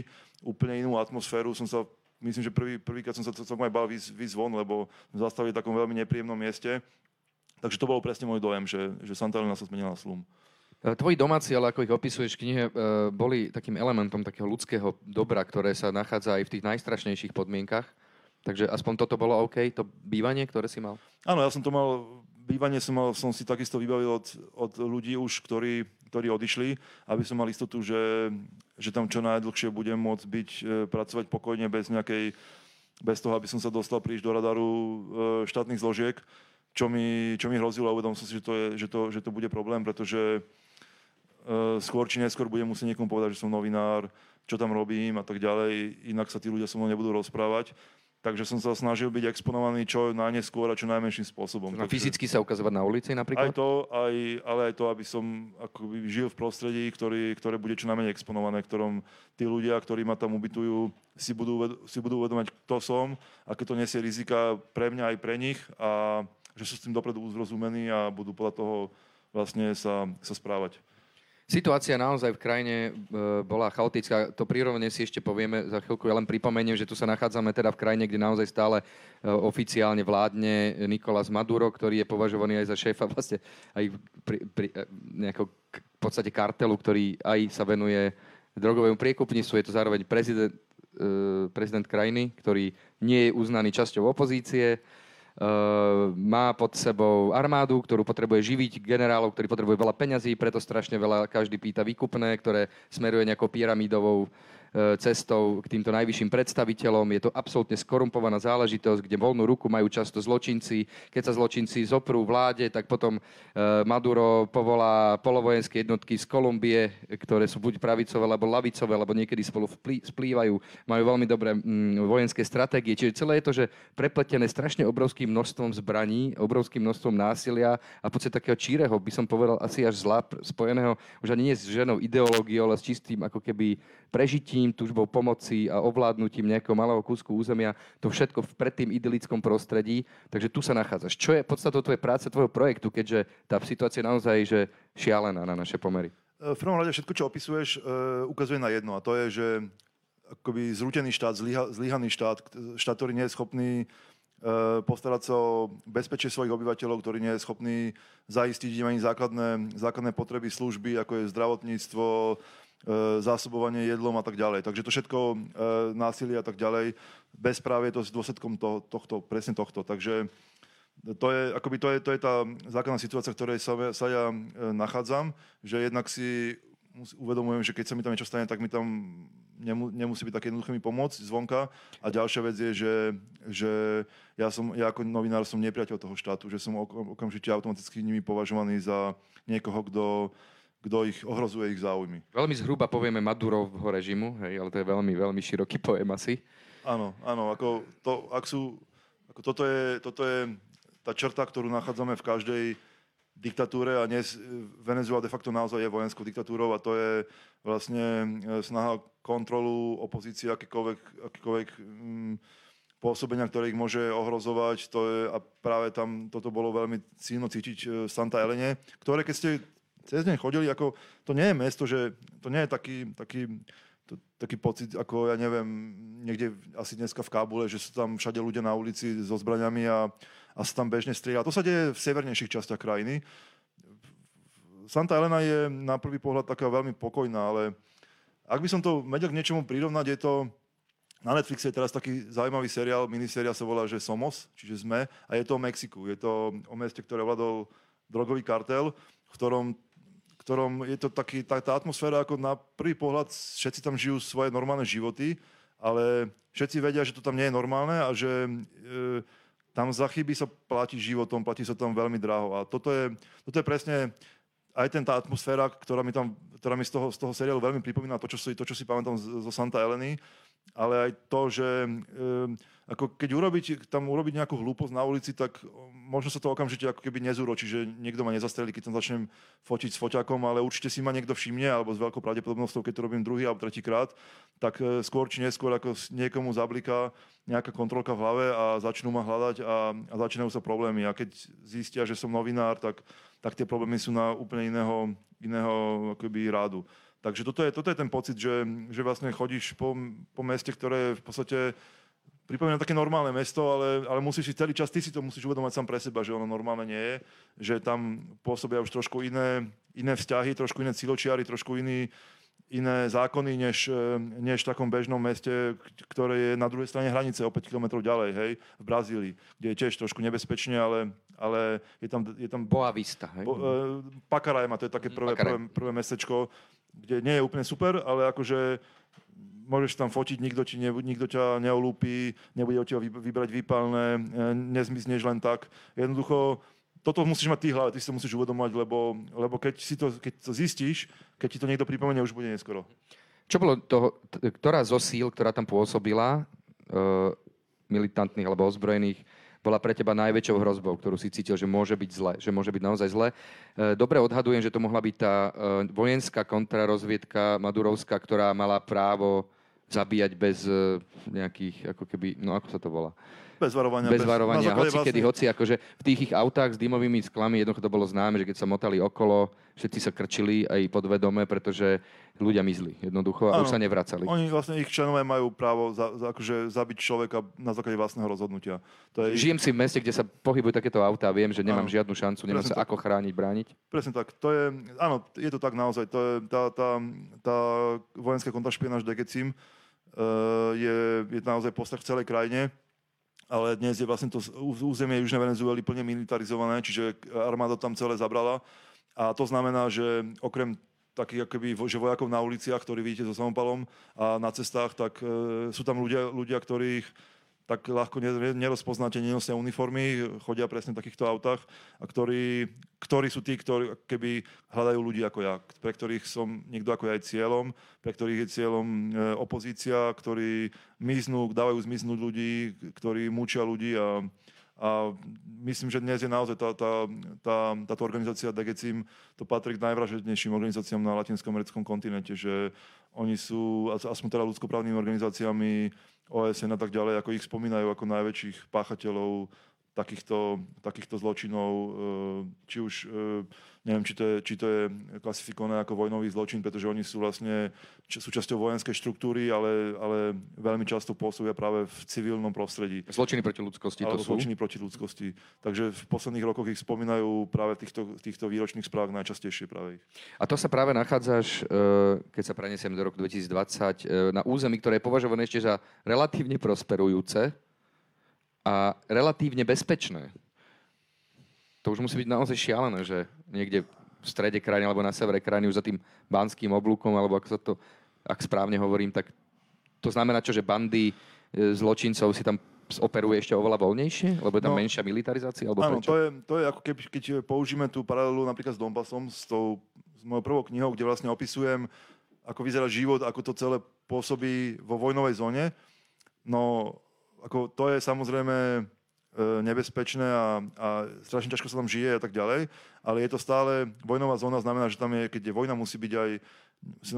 úplne inú atmosféru. Som sa, myslím, že prvý, prvýkrát som sa celkom aj bal výsť von, lebo zastavili v takom veľmi nepríjemnom mieste. Takže to bol presne môj dojem, že, že Santa Elena sa zmenila na slum. E, tvoji domáci, ale ako ich opisuješ v knihe, e, boli takým elementom takého ľudského dobra, ktoré sa nachádza aj v tých najstrašnejších podmienkach. Takže aspoň toto bolo OK, to bývanie, ktoré si mal? Áno, ja som to mal, bývanie som, mal, som si takisto vybavil od, od ľudí už, ktorí, ktorí odišli, aby som mal istotu, že, že tam čo najdlhšie budem môcť byť, e, pracovať pokojne bez nejakej, bez toho, aby som sa dostal príliš do radaru štátnych zložiek, čo mi, čo mi hrozilo a uvedomil som si, že to, je, že, to, že to bude problém, pretože Eh, skôr či neskôr budem musieť niekomu povedať, že som novinár, čo tam robím a tak ďalej, inak sa tí ľudia so mnou nebudú rozprávať. Takže som sa snažil byť exponovaný čo najneskôr a čo najmenším spôsobom. A fyzicky sa ukazovať na ulici napríklad? Aj to, aj, ale aj to, aby som akoby žil v prostredí, ktorý, ktoré bude čo najmenej exponované, ktorom tí ľudia, ktorí ma tam ubytujú, si budú, si budú uvedomať, kto som, aké to nesie rizika pre mňa aj pre nich a že sú s tým dopredu uzrozumení a budú podľa toho vlastne sa, sa správať. Situácia naozaj v krajine e, bola chaotická. To prirovne si ešte povieme za chvíľku. Ja len pripomeniem, že tu sa nachádzame teda v krajine, kde naozaj stále e, oficiálne vládne Nikolás Maduro, ktorý je považovaný aj za šéfa vlastne aj pri, pri, e, nejakého v podstate kartelu, ktorý aj sa venuje drogovému priekupníctvu. Je to zároveň prezident prezident krajiny, ktorý nie je uznaný časťou opozície, má pod sebou armádu, ktorú potrebuje živiť, generálov, ktorí potrebujú veľa peňazí, preto strašne veľa každý pýta výkupné, ktoré smeruje nejakou pyramidovou cestou k týmto najvyšším predstaviteľom. Je to absolútne skorumpovaná záležitosť, kde voľnú ruku majú často zločinci. Keď sa zločinci zoprú vláde, tak potom e, Maduro povolá polovojenské jednotky z Kolumbie, ktoré sú buď pravicové, alebo lavicové, alebo niekedy spolu splývajú. Majú veľmi dobré mm, vojenské stratégie. Čiže celé je to, že prepletené strašne obrovským množstvom zbraní, obrovským množstvom násilia a podstate takého číreho, by som povedal, asi až zla spojeného už ani nie s ženou ideológiou, ale s čistým ako keby prežitím, tužbou pomoci a ovládnutím nejakého malého kúsku územia, to všetko v predtým idylickom prostredí. Takže tu sa nachádzaš. Čo je podstatou tvojej práce, tvojho projektu, keďže tá situácia je naozaj že šialená na naše pomery? E, v prvom rade všetko, čo opisuješ, e, ukazuje na jedno a to je, že akoby zrútený štát, zlyha, zlyhaný štát, štát, ktorý nie je schopný e, postarať sa o bezpečie svojich obyvateľov, ktorý nie je schopný zaistiť im ani základné, základné potreby služby, ako je zdravotníctvo, zásobovanie jedlom a tak ďalej. Takže to všetko, e, násilie a tak ďalej, bezprávie to s dôsledkom to, tohto, presne tohto. Takže to je, akoby to je, to je tá základná situácia, v ktorej sa, sa ja e, nachádzam, že jednak si uvedomujem, že keď sa mi tam niečo stane, tak mi tam nemu, nemusí byť také jednoduché mi pomôcť zvonka. A ďalšia vec je, že, že ja, som, ja ako novinár som nepriateľ toho štátu, že som okamžite automaticky nimi považovaný za niekoho, kto kto ich ohrozuje ich záujmy. Veľmi zhruba povieme Madurovho režimu, hej, ale to je veľmi, veľmi široký pojem asi. Áno, áno, ako, to, ak sú, ako toto, je, toto je tá črta, ktorú nachádzame v každej diktatúre a dnes Venezuela de facto naozaj je vojenskou diktatúrou a to je vlastne e, snaha kontrolu opozície, akýkoľvek, akýkoľvek mm, pôsobenia, ktoré ich môže ohrozovať. To je, a práve tam toto bolo veľmi silno cítiť e, v Santa Elene, ktoré keď ste cez deň chodili, ako, to nie je mesto, že to nie je taký, taký, to, taký pocit, ako ja neviem, niekde asi dneska v Kábule, že sú tam všade ľudia na ulici so zbraniami a, a sa tam bežne strieľa. To sa deje v severnejších častiach krajiny. Santa Elena je na prvý pohľad taká veľmi pokojná, ale ak by som to vedel k niečomu prirovnať, je to na Netflixe je teraz taký zaujímavý seriál, minisériál sa volá, že Somos, čiže sme, a je to o Mexiku. Je to o meste, ktoré vládol drogový kartel, v ktorom ktorom je to taký, tá, tá atmosféra, ako na prvý pohľad všetci tam žijú svoje normálne životy, ale všetci vedia, že to tam nie je normálne a že e, tam za chyby sa platí životom, platí sa tam veľmi draho. A toto je, toto je presne aj ten, tá atmosféra, ktorá mi, tam, ktorá mi z, toho, z toho seriálu veľmi pripomína to, čo si, to, čo si pamätám zo Santa Eleny, ale aj to, že e, ako keď urobiť, tam urobiť nejakú hlúposť na ulici, tak možno sa to okamžite ako keby nezúročí, že niekto ma nezastrelí, keď tam začnem fotiť s foťakom, ale určite si ma niekto všimne, alebo s veľkou pravdepodobnosťou, keď to robím druhý alebo tretí krát, tak e, skôr či neskôr ako niekomu zabliká nejaká kontrolka v hlave a začnú ma hľadať a, a začínajú sa problémy. A keď zistia, že som novinár, tak, tak tie problémy sú na úplne iného, iného akoby rádu. Takže toto je, toto je ten pocit, že, že vlastne chodíš po, po meste, ktoré v podstate pripomína také normálne mesto, ale, ale musíš si celý čas, ty si to musíš uvedomať sám pre seba, že ono normálne nie je, že tam pôsobia už trošku iné, iné vzťahy, trošku iné ciločiary, trošku iný, iné zákony, než, než v takom bežnom meste, ktoré je na druhej strane hranice, o 5 km ďalej, hej, v Brazílii, kde je tiež trošku nebezpečne, ale, ale je tam... Je tam Boa Vista, hej? Bo, uh, Pakarajma, to je také prvé, prvé, prvé mestečko, kde nie je úplne super, ale akože môžeš tam fotiť, nikto, ti ne, nikto ťa neolúpi, nebude od teba vybrať výpalné, e, nezmizneš len tak. Jednoducho, toto musíš mať ty hlave, ty si to musíš uvedomať, lebo, lebo keď, si to, keď to zistíš, keď ti to niekto pripomenie, už bude neskoro. Čo bolo toho, ktorá zo síl, ktorá tam pôsobila, uh, militantných alebo ozbrojených, bola pre teba najväčšou hrozbou, ktorú si cítil, že môže byť zle, že môže byť naozaj zle. E, dobre odhadujem, že to mohla byť tá vojenská kontrarozviedka Madurovská, ktorá mala právo zabíjať bez uh, nejakých, ako keby, no ako sa to volá? Bez varovania. Bez varovania. Hoci vlastne... kedy, hoci akože v tých ich autách s dymovými sklami jednoducho to bolo známe, že keď sa motali okolo, všetci sa krčili aj podvedome, pretože ľudia mizli jednoducho a ano, už sa nevracali. Oni vlastne, ich členové majú právo za, za, akože zabiť človeka na základe vlastného rozhodnutia. To je Žijem ich... si v meste, kde sa pohybujú takéto autá, viem, že nemám ano, žiadnu šancu, nemám sa tak. ako chrániť, brániť. Presne tak. To je, áno, je to tak naozaj. To je tá, tá, tá vojenská kontrašpionáž Degecim, je, je naozaj postrach v celej krajine ale dnes je vlastne to územie Južnej Venezuely plne militarizované, čiže armáda tam celé zabrala. A to znamená, že okrem takých akoby, že vojakov na uliciach, ktorí vidíte so samopalom a na cestách, tak e, sú tam ľudia, ľudia ktorých tak ľahko nerozpoznáte, nenosia uniformy, chodia presne v takýchto autách a ktorí, ktorí sú tí, ktorí keby hľadajú ľudí ako ja, pre ktorých som niekto ako ja aj cieľom, pre ktorých je cieľom e, opozícia, ktorí miznú, dávajú zmiznúť ľudí, ktorí mučia ľudí a, a myslím, že dnes je naozaj tá, tá, tá, táto organizácia DGCIM, to patrí k najvražednejším organizáciám na latinskom americkom kontinente, že oni sú, aspoň teda ľudskoprávnymi organizáciami, OSN a tak ďalej, ako ich spomínajú ako najväčších páchateľov takýchto, takýchto zločinov, e, či už, e, neviem, či to, je, či to je klasifikované ako vojnový zločin, pretože oni sú vlastne súčasťou vojenskej štruktúry, ale, ale veľmi často pôsobia práve v civilnom prostredí. Zločiny proti ľudskosti to sú? zločiny proti ľudskosti. Takže v posledných rokoch ich spomínajú práve v týchto, týchto výročných správach najčastejšie práve ich. A to sa práve nachádzaš, e, keď sa prenesiem do roku 2020, na území, ktoré je považované ešte za relatívne prosperujúce, a relatívne bezpečné. To už musí byť naozaj šialené, že niekde v strede krajiny alebo na severe krajiny už za tým banským oblúkom, alebo ako sa to, ak správne hovorím, tak to znamená čo, že bandy e, zločincov si tam operuje ešte oveľa voľnejšie? Lebo je tam no, menšia militarizácia? Alebo áno, to je, to je ako keby, keď použijeme tú paralelu napríklad s Donbassom, s, tou, s mojou prvou knihou, kde vlastne opisujem, ako vyzerá život, ako to celé pôsobí vo vojnovej zóne. No ako to je samozrejme e, nebezpečné a, a strašne ťažko sa tam žije a tak ďalej, ale je to stále, vojnová zóna znamená, že tam je, keď je vojna, musí byť aj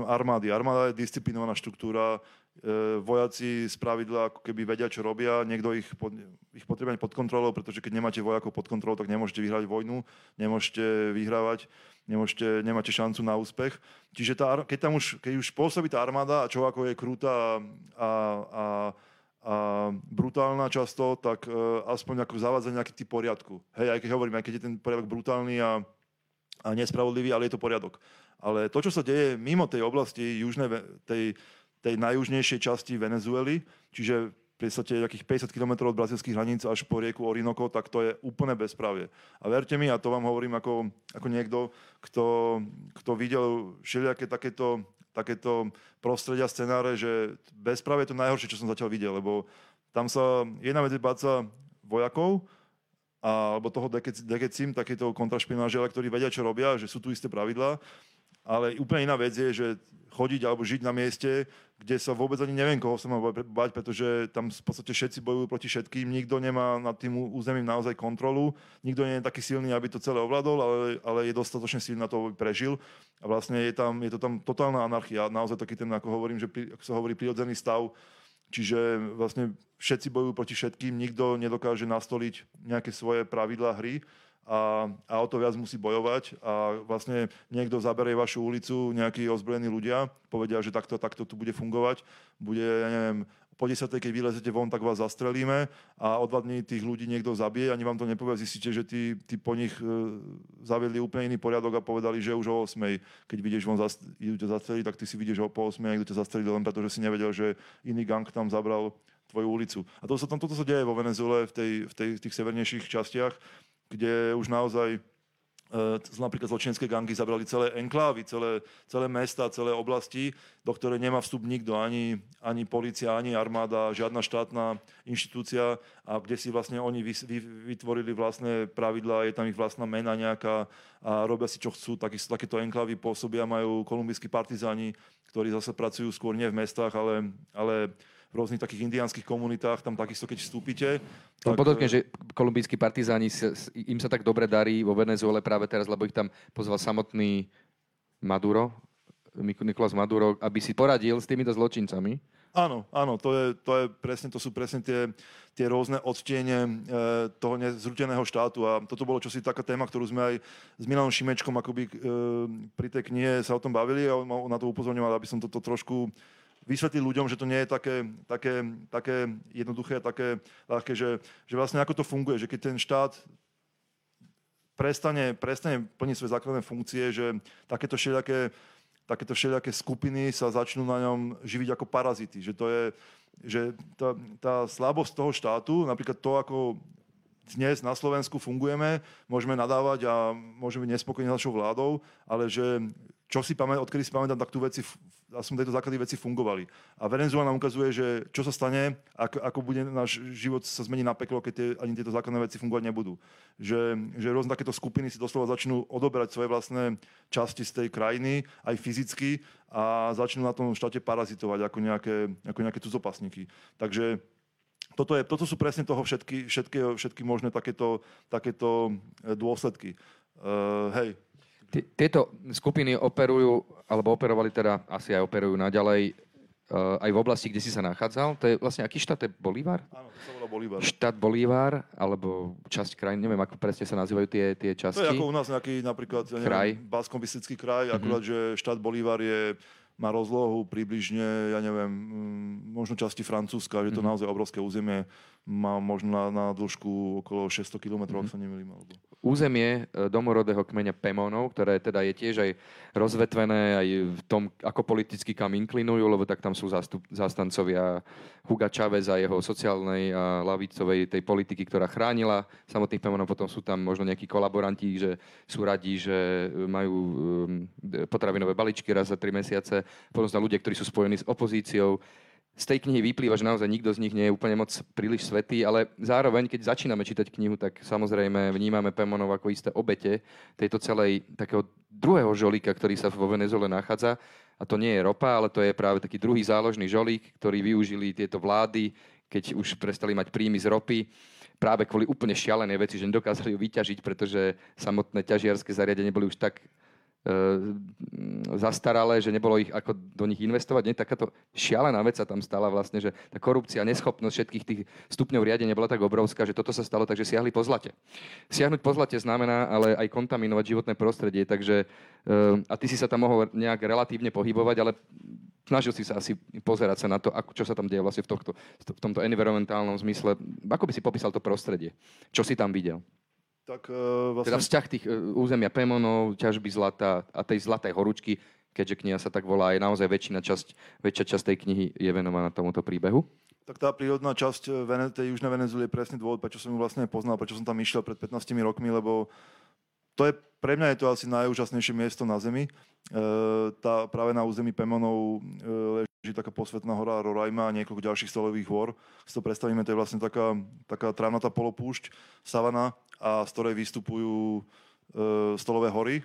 armády. Armáda je disciplinovaná štruktúra, e, vojaci z pravidla ako keby vedia, čo robia, niekto ich, pod, ich potrebuje pod kontrolou, pretože keď nemáte vojakov pod kontrolou, tak nemôžete vyhrať vojnu, nemôžete vyhrávať, nemôžete, nemáte šancu na úspech. Čiže tá, keď tam už, keď už pôsobí tá armáda a čo ako je krúta a, a a brutálna často, tak uh, aspoň ako zavádzať nejaký typ poriadku. Hej, aj keď hovorím, aj keď je ten poriadok brutálny a, a nespravodlivý, ale je to poriadok. Ale to, čo sa deje mimo tej oblasti južnej, tej, tej najjužnejšej časti Venezuely, čiže v podstate nejakých 50 km od brazilských hraníc až po rieku Orinoco, tak to je úplne bezpravie. A verte mi, a to vám hovorím ako, ako niekto, kto, kto videl všelijaké takéto takéto prostredia, scenáre, že bezprávie je to najhoršie, čo som zatiaľ videl, lebo tam sa jedna vec je báca vojakov, alebo toho dekecim, takéto kontrašpionáže, ktorí vedia, čo robia, že sú tu isté pravidlá, ale úplne iná vec je, že chodiť alebo žiť na mieste, kde sa vôbec ani neviem, koho sa má bať, pretože tam v podstate všetci bojujú proti všetkým, nikto nemá nad tým územím naozaj kontrolu, nikto nie je taký silný, aby to celé ovládol, ale, ale je dostatočne silný na to, aby prežil. A vlastne je, tam, je to tam totálna anarchia, naozaj taký ten, ako hovorím, že ako sa hovorí, prirodzený stav, čiže vlastne všetci bojujú proti všetkým, nikto nedokáže nastoliť nejaké svoje pravidlá hry a, a o to viac musí bojovať a vlastne niekto zaberie vašu ulicu, nejakí ozbrojení ľudia, povedia, že takto, takto tu bude fungovať, bude, ja neviem, po 10. keď vylezete von, tak vás zastrelíme a o dva dní tých ľudí niekto zabije, ani vám to nepovie, zistíte, že tí, tí po nich e, zaviedli úplne iný poriadok a povedali, že už o 8. keď vidíš von, idú ťa zastreliť, tak ty si vidíš o po 8. a idú ťa zastreliť len preto, že si nevedel, že iný gang tam zabral tvoju ulicu. A to sa tam, toto sa deje vo Venezuele v, tej, v, tej, v tých severnejších častiach kde už naozaj e, napríklad zločinecké gangy zabrali celé enklávy, celé, celé mesta, celé oblasti, do ktorej nemá vstup nikto, ani, ani policia, ani armáda, žiadna štátna inštitúcia a kde si vlastne oni vy, vy, vytvorili vlastné pravidlá, je tam ich vlastná mena nejaká a robia si čo chcú. Taký, takéto enklávy pôsobia, majú kolumbijskí partizáni, ktorí zase pracujú skôr nie v mestách, ale, ale v rôznych takých indiánskych komunitách, tam takisto, keď vstúpite. Tak... Podotkne, že kolumbijskí partizáni, im sa tak dobre darí vo Venezuele práve teraz, lebo ich tam pozval samotný Maduro, Nikolás Maduro, aby si poradil s týmito zločincami. Áno, áno, to, je, to, je presne, to sú presne tie, tie rôzne odtiene e, toho nezruteného štátu a toto bolo čosi taká téma, ktorú sme aj s Milanom Šimečkom akoby e, pri tej knihe sa o tom bavili a on na to upozorňoval, aby som toto trošku vysvetliť ľuďom, že to nie je také, také, také jednoduché, také ľahké, že, že vlastne ako to funguje, že keď ten štát prestane, prestane plniť svoje základné funkcie, že takéto všelijaké takéto všelijaké skupiny sa začnú na ňom živiť ako parazity. Že to je, že tá, tá slabosť toho štátu, napríklad to, ako dnes na Slovensku fungujeme, môžeme nadávať a môžeme byť nespokojní s našou vládou, ale že čo si pamätám, odkedy si pamätám, tak tu veci, aspoň tieto základy veci fungovali. A Venezuela nám ukazuje, že čo sa stane, ako, ako bude náš život sa zmení na peklo, keď tie, ani tieto základné veci fungovať nebudú. Že, že rôzne takéto skupiny si doslova začnú odoberať svoje vlastné časti z tej krajiny, aj fyzicky, a začnú na tom štáte parazitovať ako nejaké, ako nejaké cudzopasníky. Takže toto, je, toto sú presne toho všetky, všetky, všetky možné takéto, takéto dôsledky. Uh, hej, tieto skupiny operujú, alebo operovali teda, asi aj operujú naďalej, uh, aj v oblasti, kde si sa nachádzal. To je vlastne aký štát? Je Bolívar? Áno, to sa volá Bolívar. Štát Bolívar, alebo časť krajín, neviem, ako presne sa nazývajú tie, tie časti. To je ako u nás nejaký napríklad, ja neviem, Baskom kraj, mm-hmm. akurát, že štát Bolívar je má rozlohu približne, ja neviem, mm, možno časti Francúzska, že to mm-hmm. naozaj obrovské územie, má možno na, na dĺžku okolo 600 km, mm-hmm. ak mhm. sa nemýlim. Alebo... Územie e, domorodého kmeňa Pemonov, ktoré teda je tiež aj rozvetvené aj v tom, ako politicky kam inklinujú, lebo tak tam sú zástup, zástancovia Huga Chávez a jeho sociálnej a lavicovej tej politiky, ktorá chránila samotných Pemonov. Potom sú tam možno nejakí kolaboranti, že sú radi, že majú e, potravinové balíčky raz za tri mesiace potom sú ľudia, ktorí sú spojení s opozíciou. Z tej knihy vyplýva, že naozaj nikto z nich nie je úplne moc príliš svetý, ale zároveň, keď začíname čítať knihu, tak samozrejme vnímame Pemonov ako isté obete tejto celej takého druhého žolíka, ktorý sa vo Venezuele nachádza. A to nie je ropa, ale to je práve taký druhý záložný žolík, ktorý využili tieto vlády, keď už prestali mať príjmy z ropy práve kvôli úplne šialenej veci, že nedokázali ju vyťažiť, pretože samotné ťažiarske zariadenie boli už tak zastaralé, že nebolo ich ako do nich investovať. Nie, takáto šialená vec sa tam stala vlastne, že tá korupcia, neschopnosť všetkých tých stupňov riadenia bola tak obrovská, že toto sa stalo, takže siahli po zlate. Siahnuť po zlate znamená ale aj kontaminovať životné prostredie, takže e, a ty si sa tam mohol nejak relatívne pohybovať, ale snažil si sa asi pozerať sa na to, čo sa tam deje vlastne v, tohto, v tomto environmentálnom zmysle. Ako by si popísal to prostredie? Čo si tam videl? Tak, uh, vlastne... Teda vzťah tých uh, územia Pemonov, ťažby zlata a tej zlatej horúčky, keďže kniha sa tak volá, je naozaj väčšina časť, väčšia časť tej knihy je venovaná tomuto príbehu. Tak tá prírodná časť Vene- tej južnej Venezuely je presný dôvod, prečo som ju vlastne poznal, prečo som tam išiel pred 15 rokmi, lebo to je, pre mňa je to asi najúžasnejšie miesto na Zemi. E, tá, práve na území Pemonov e, leží taká posvetná hora Roraima a niekoľko ďalších stolových hôr. Si to predstavíme, to je vlastne taká, taká trávnatá polopúšť, savana, a z ktorej vystupujú e, stolové hory,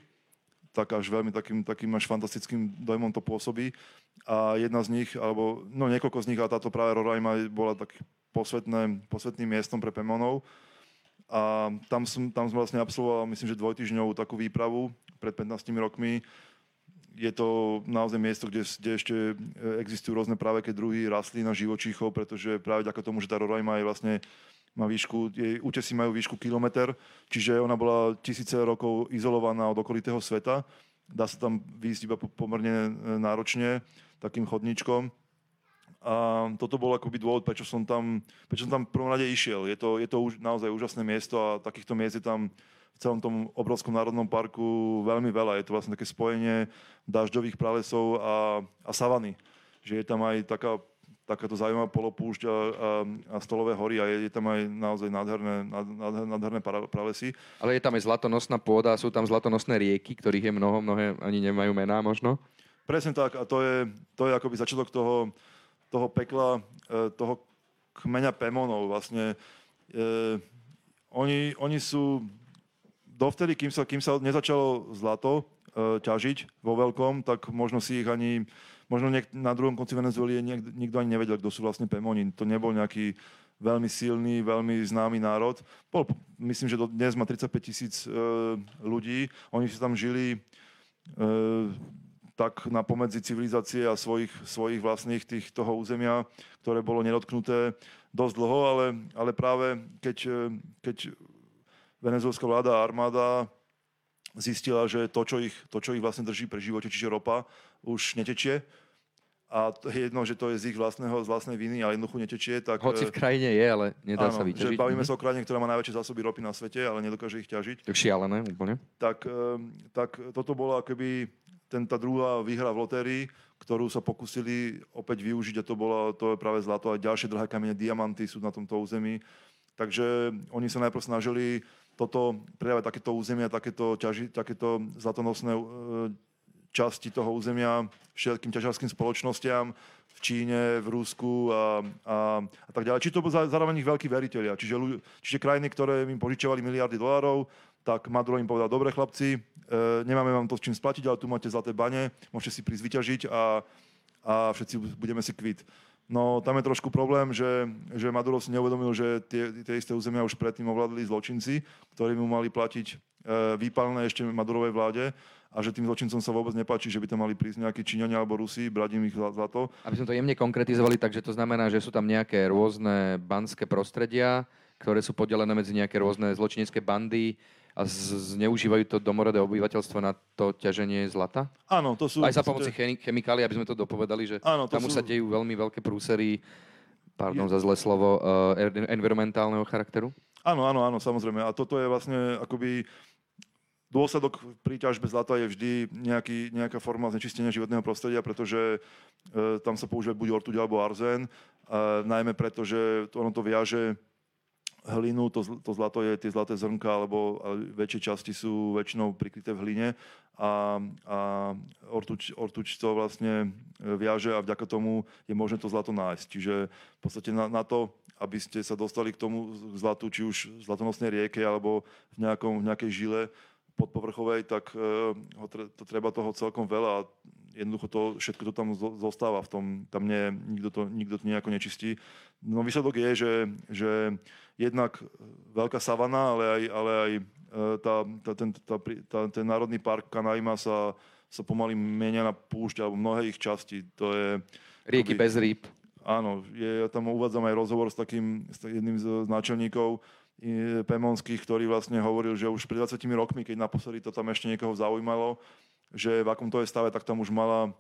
tak až veľmi takým, takým až fantastickým dojmom to pôsobí. A jedna z nich, alebo no niekoľko z nich, a táto práve Roraima bola tak posvetné, posvetným miestom pre Pemonov. A tam som, tam som vlastne absolvoval, myslím, že dvojtyžňovú takú výpravu pred 15 rokmi. Je to naozaj miesto, kde, kde ešte existujú rôzne práve keď druhy rastlín a živočíchov, pretože práve ďaká tomu, že tá Roraima je vlastne má výšku, jej útesy majú výšku kilometr, čiže ona bola tisíce rokov izolovaná od okolitého sveta. Dá sa tam výjsť iba pomerne e, náročne takým chodníčkom. A toto bol akoby dôvod, prečo som tam, prečo som tam v prvom rade išiel. Je to, je to už, naozaj úžasné miesto a takýchto miest je tam v celom tom obrovskom národnom parku veľmi veľa. Je to vlastne také spojenie dažďových pralesov a, a savany. Že je tam aj taká takáto zaujímavá polopúšť a, a, a stolové hory a je, je tam aj naozaj nádherné, nádherné, nádherné pralesy. Ale je tam aj zlatonosná pôda, sú tam zlatonosné rieky, ktorých je mnoho, mnohé ani nemajú mená možno? Presne tak a to je, to je akoby začiatok toho, toho pekla, e, toho kmeňa Pemonov vlastne. E, oni, oni sú dovtedy, kým sa, kým sa nezačalo zlato e, ťažiť vo veľkom, tak možno si ich ani možno niek- na druhom konci Venezuely niek- nikto ani nevedel, kto sú vlastne Pemoni. To nebol nejaký veľmi silný, veľmi známy národ. Bol, myslím, že do, dnes má 35 tisíc e, ľudí. Oni si tam žili e, tak na pomedzi civilizácie a svojich, svojich vlastných tých, toho územia, ktoré bolo nedotknuté dosť dlho, ale, ale práve keď, e, keď venezuelská vláda a armáda zistila, že to čo, ich, to, čo ich vlastne drží pri živote, čiže ropa, už netečie, a je jedno, že to je z ich vlastného, z vlastnej viny, ale jednoducho netečie. Tak, Hoci v krajine je, ale nedá áno, sa vyťažiť. Že bavíme mm-hmm. sa o krajine, ktorá má najväčšie zásoby ropy na svete, ale nedokáže ich ťažiť. Tak šialené úplne. Tak, tak toto bolo akoby ten, tá druhá výhra v lotérii, ktorú sa pokusili opäť využiť a to, bolo, to je práve zlato a ďalšie drahé kamene, diamanty sú na tomto území. Takže oni sa najprv snažili toto predávať takéto územia, takéto, ťaži, takéto zlatonosné e, časti toho územia všetkým ťažarským spoločnostiam v Číne, v Rusku a, a, a tak ďalej. Či to boli zároveň ich veľkí veriteľia, čiže, čiže krajiny, ktoré im požičiavali miliardy dolárov, tak Maduro im povedal, dobre chlapci, e, nemáme vám to s čím splatiť, ale tu máte zlaté bane, môžete si prísť vyťažiť a, a všetci budeme si kvit. No tam je trošku problém, že, že Maduro si neuvedomil, že tie, tie isté územia už predtým ovládli zločinci, ktorí mu mali platiť e, výpalné ešte Madurovej vláde a že tým zločincom sa vôbec nepáči, že by tam mali prísť nejakí Číňania alebo Rusi, brať im ich za, za to. Aby sme to jemne konkretizovali, takže to znamená, že sú tam nejaké rôzne banské prostredia, ktoré sú podelené medzi nejaké rôzne zločinecké bandy, a zneužívajú to domorodé obyvateľstvo na to ťaženie zlata? Áno, to sú... Aj za pomoci chemikálií, aby sme to dopovedali, že Áno, to tam sú... sa dejú veľmi veľké prúsery, pardon je... za zlé slovo, uh, environmentálneho charakteru? Áno, áno, áno, samozrejme. A toto je vlastne akoby dôsledok pri ťažbe zlata je vždy nejaký, nejaká forma znečistenia životného prostredia, pretože e, tam sa používa buď ortuť alebo arzén, e, najmä preto, že to, ono to viaže hlinu, to, to zlato je tie zlaté zrnka, alebo väčšie časti sú väčšinou prikryté v hline a, a ortuč, ortuč to vlastne e, viaže a vďaka tomu je možné to zlato nájsť. Čiže v podstate na, na to, aby ste sa dostali k tomu zlatu, či už v zlatonosnej rieke alebo v, nejakom, v nejakej žile podpovrchovej, tak e, ho, to treba toho celkom veľa jednoducho to, všetko to tam zostáva v tom, tam nie, nikto, to, nikto to nejako nečistí. No výsledok je, že, že jednak veľká savana, ale aj, ale aj e, tá, tá, ten, tá, tá, ten národný park Kanaima sa, sa pomaly menia na púšť alebo mnohé ich časti. To je... Rieky bez rýb. Áno, je, ja tam uvádzam aj rozhovor s takým s jedným z náčelníkov Pemonských, ktorý vlastne hovoril, že už pred 20 rokmi, keď naposledy to tam ešte niekoho zaujímalo, že v akom to je stave, tak tam už mala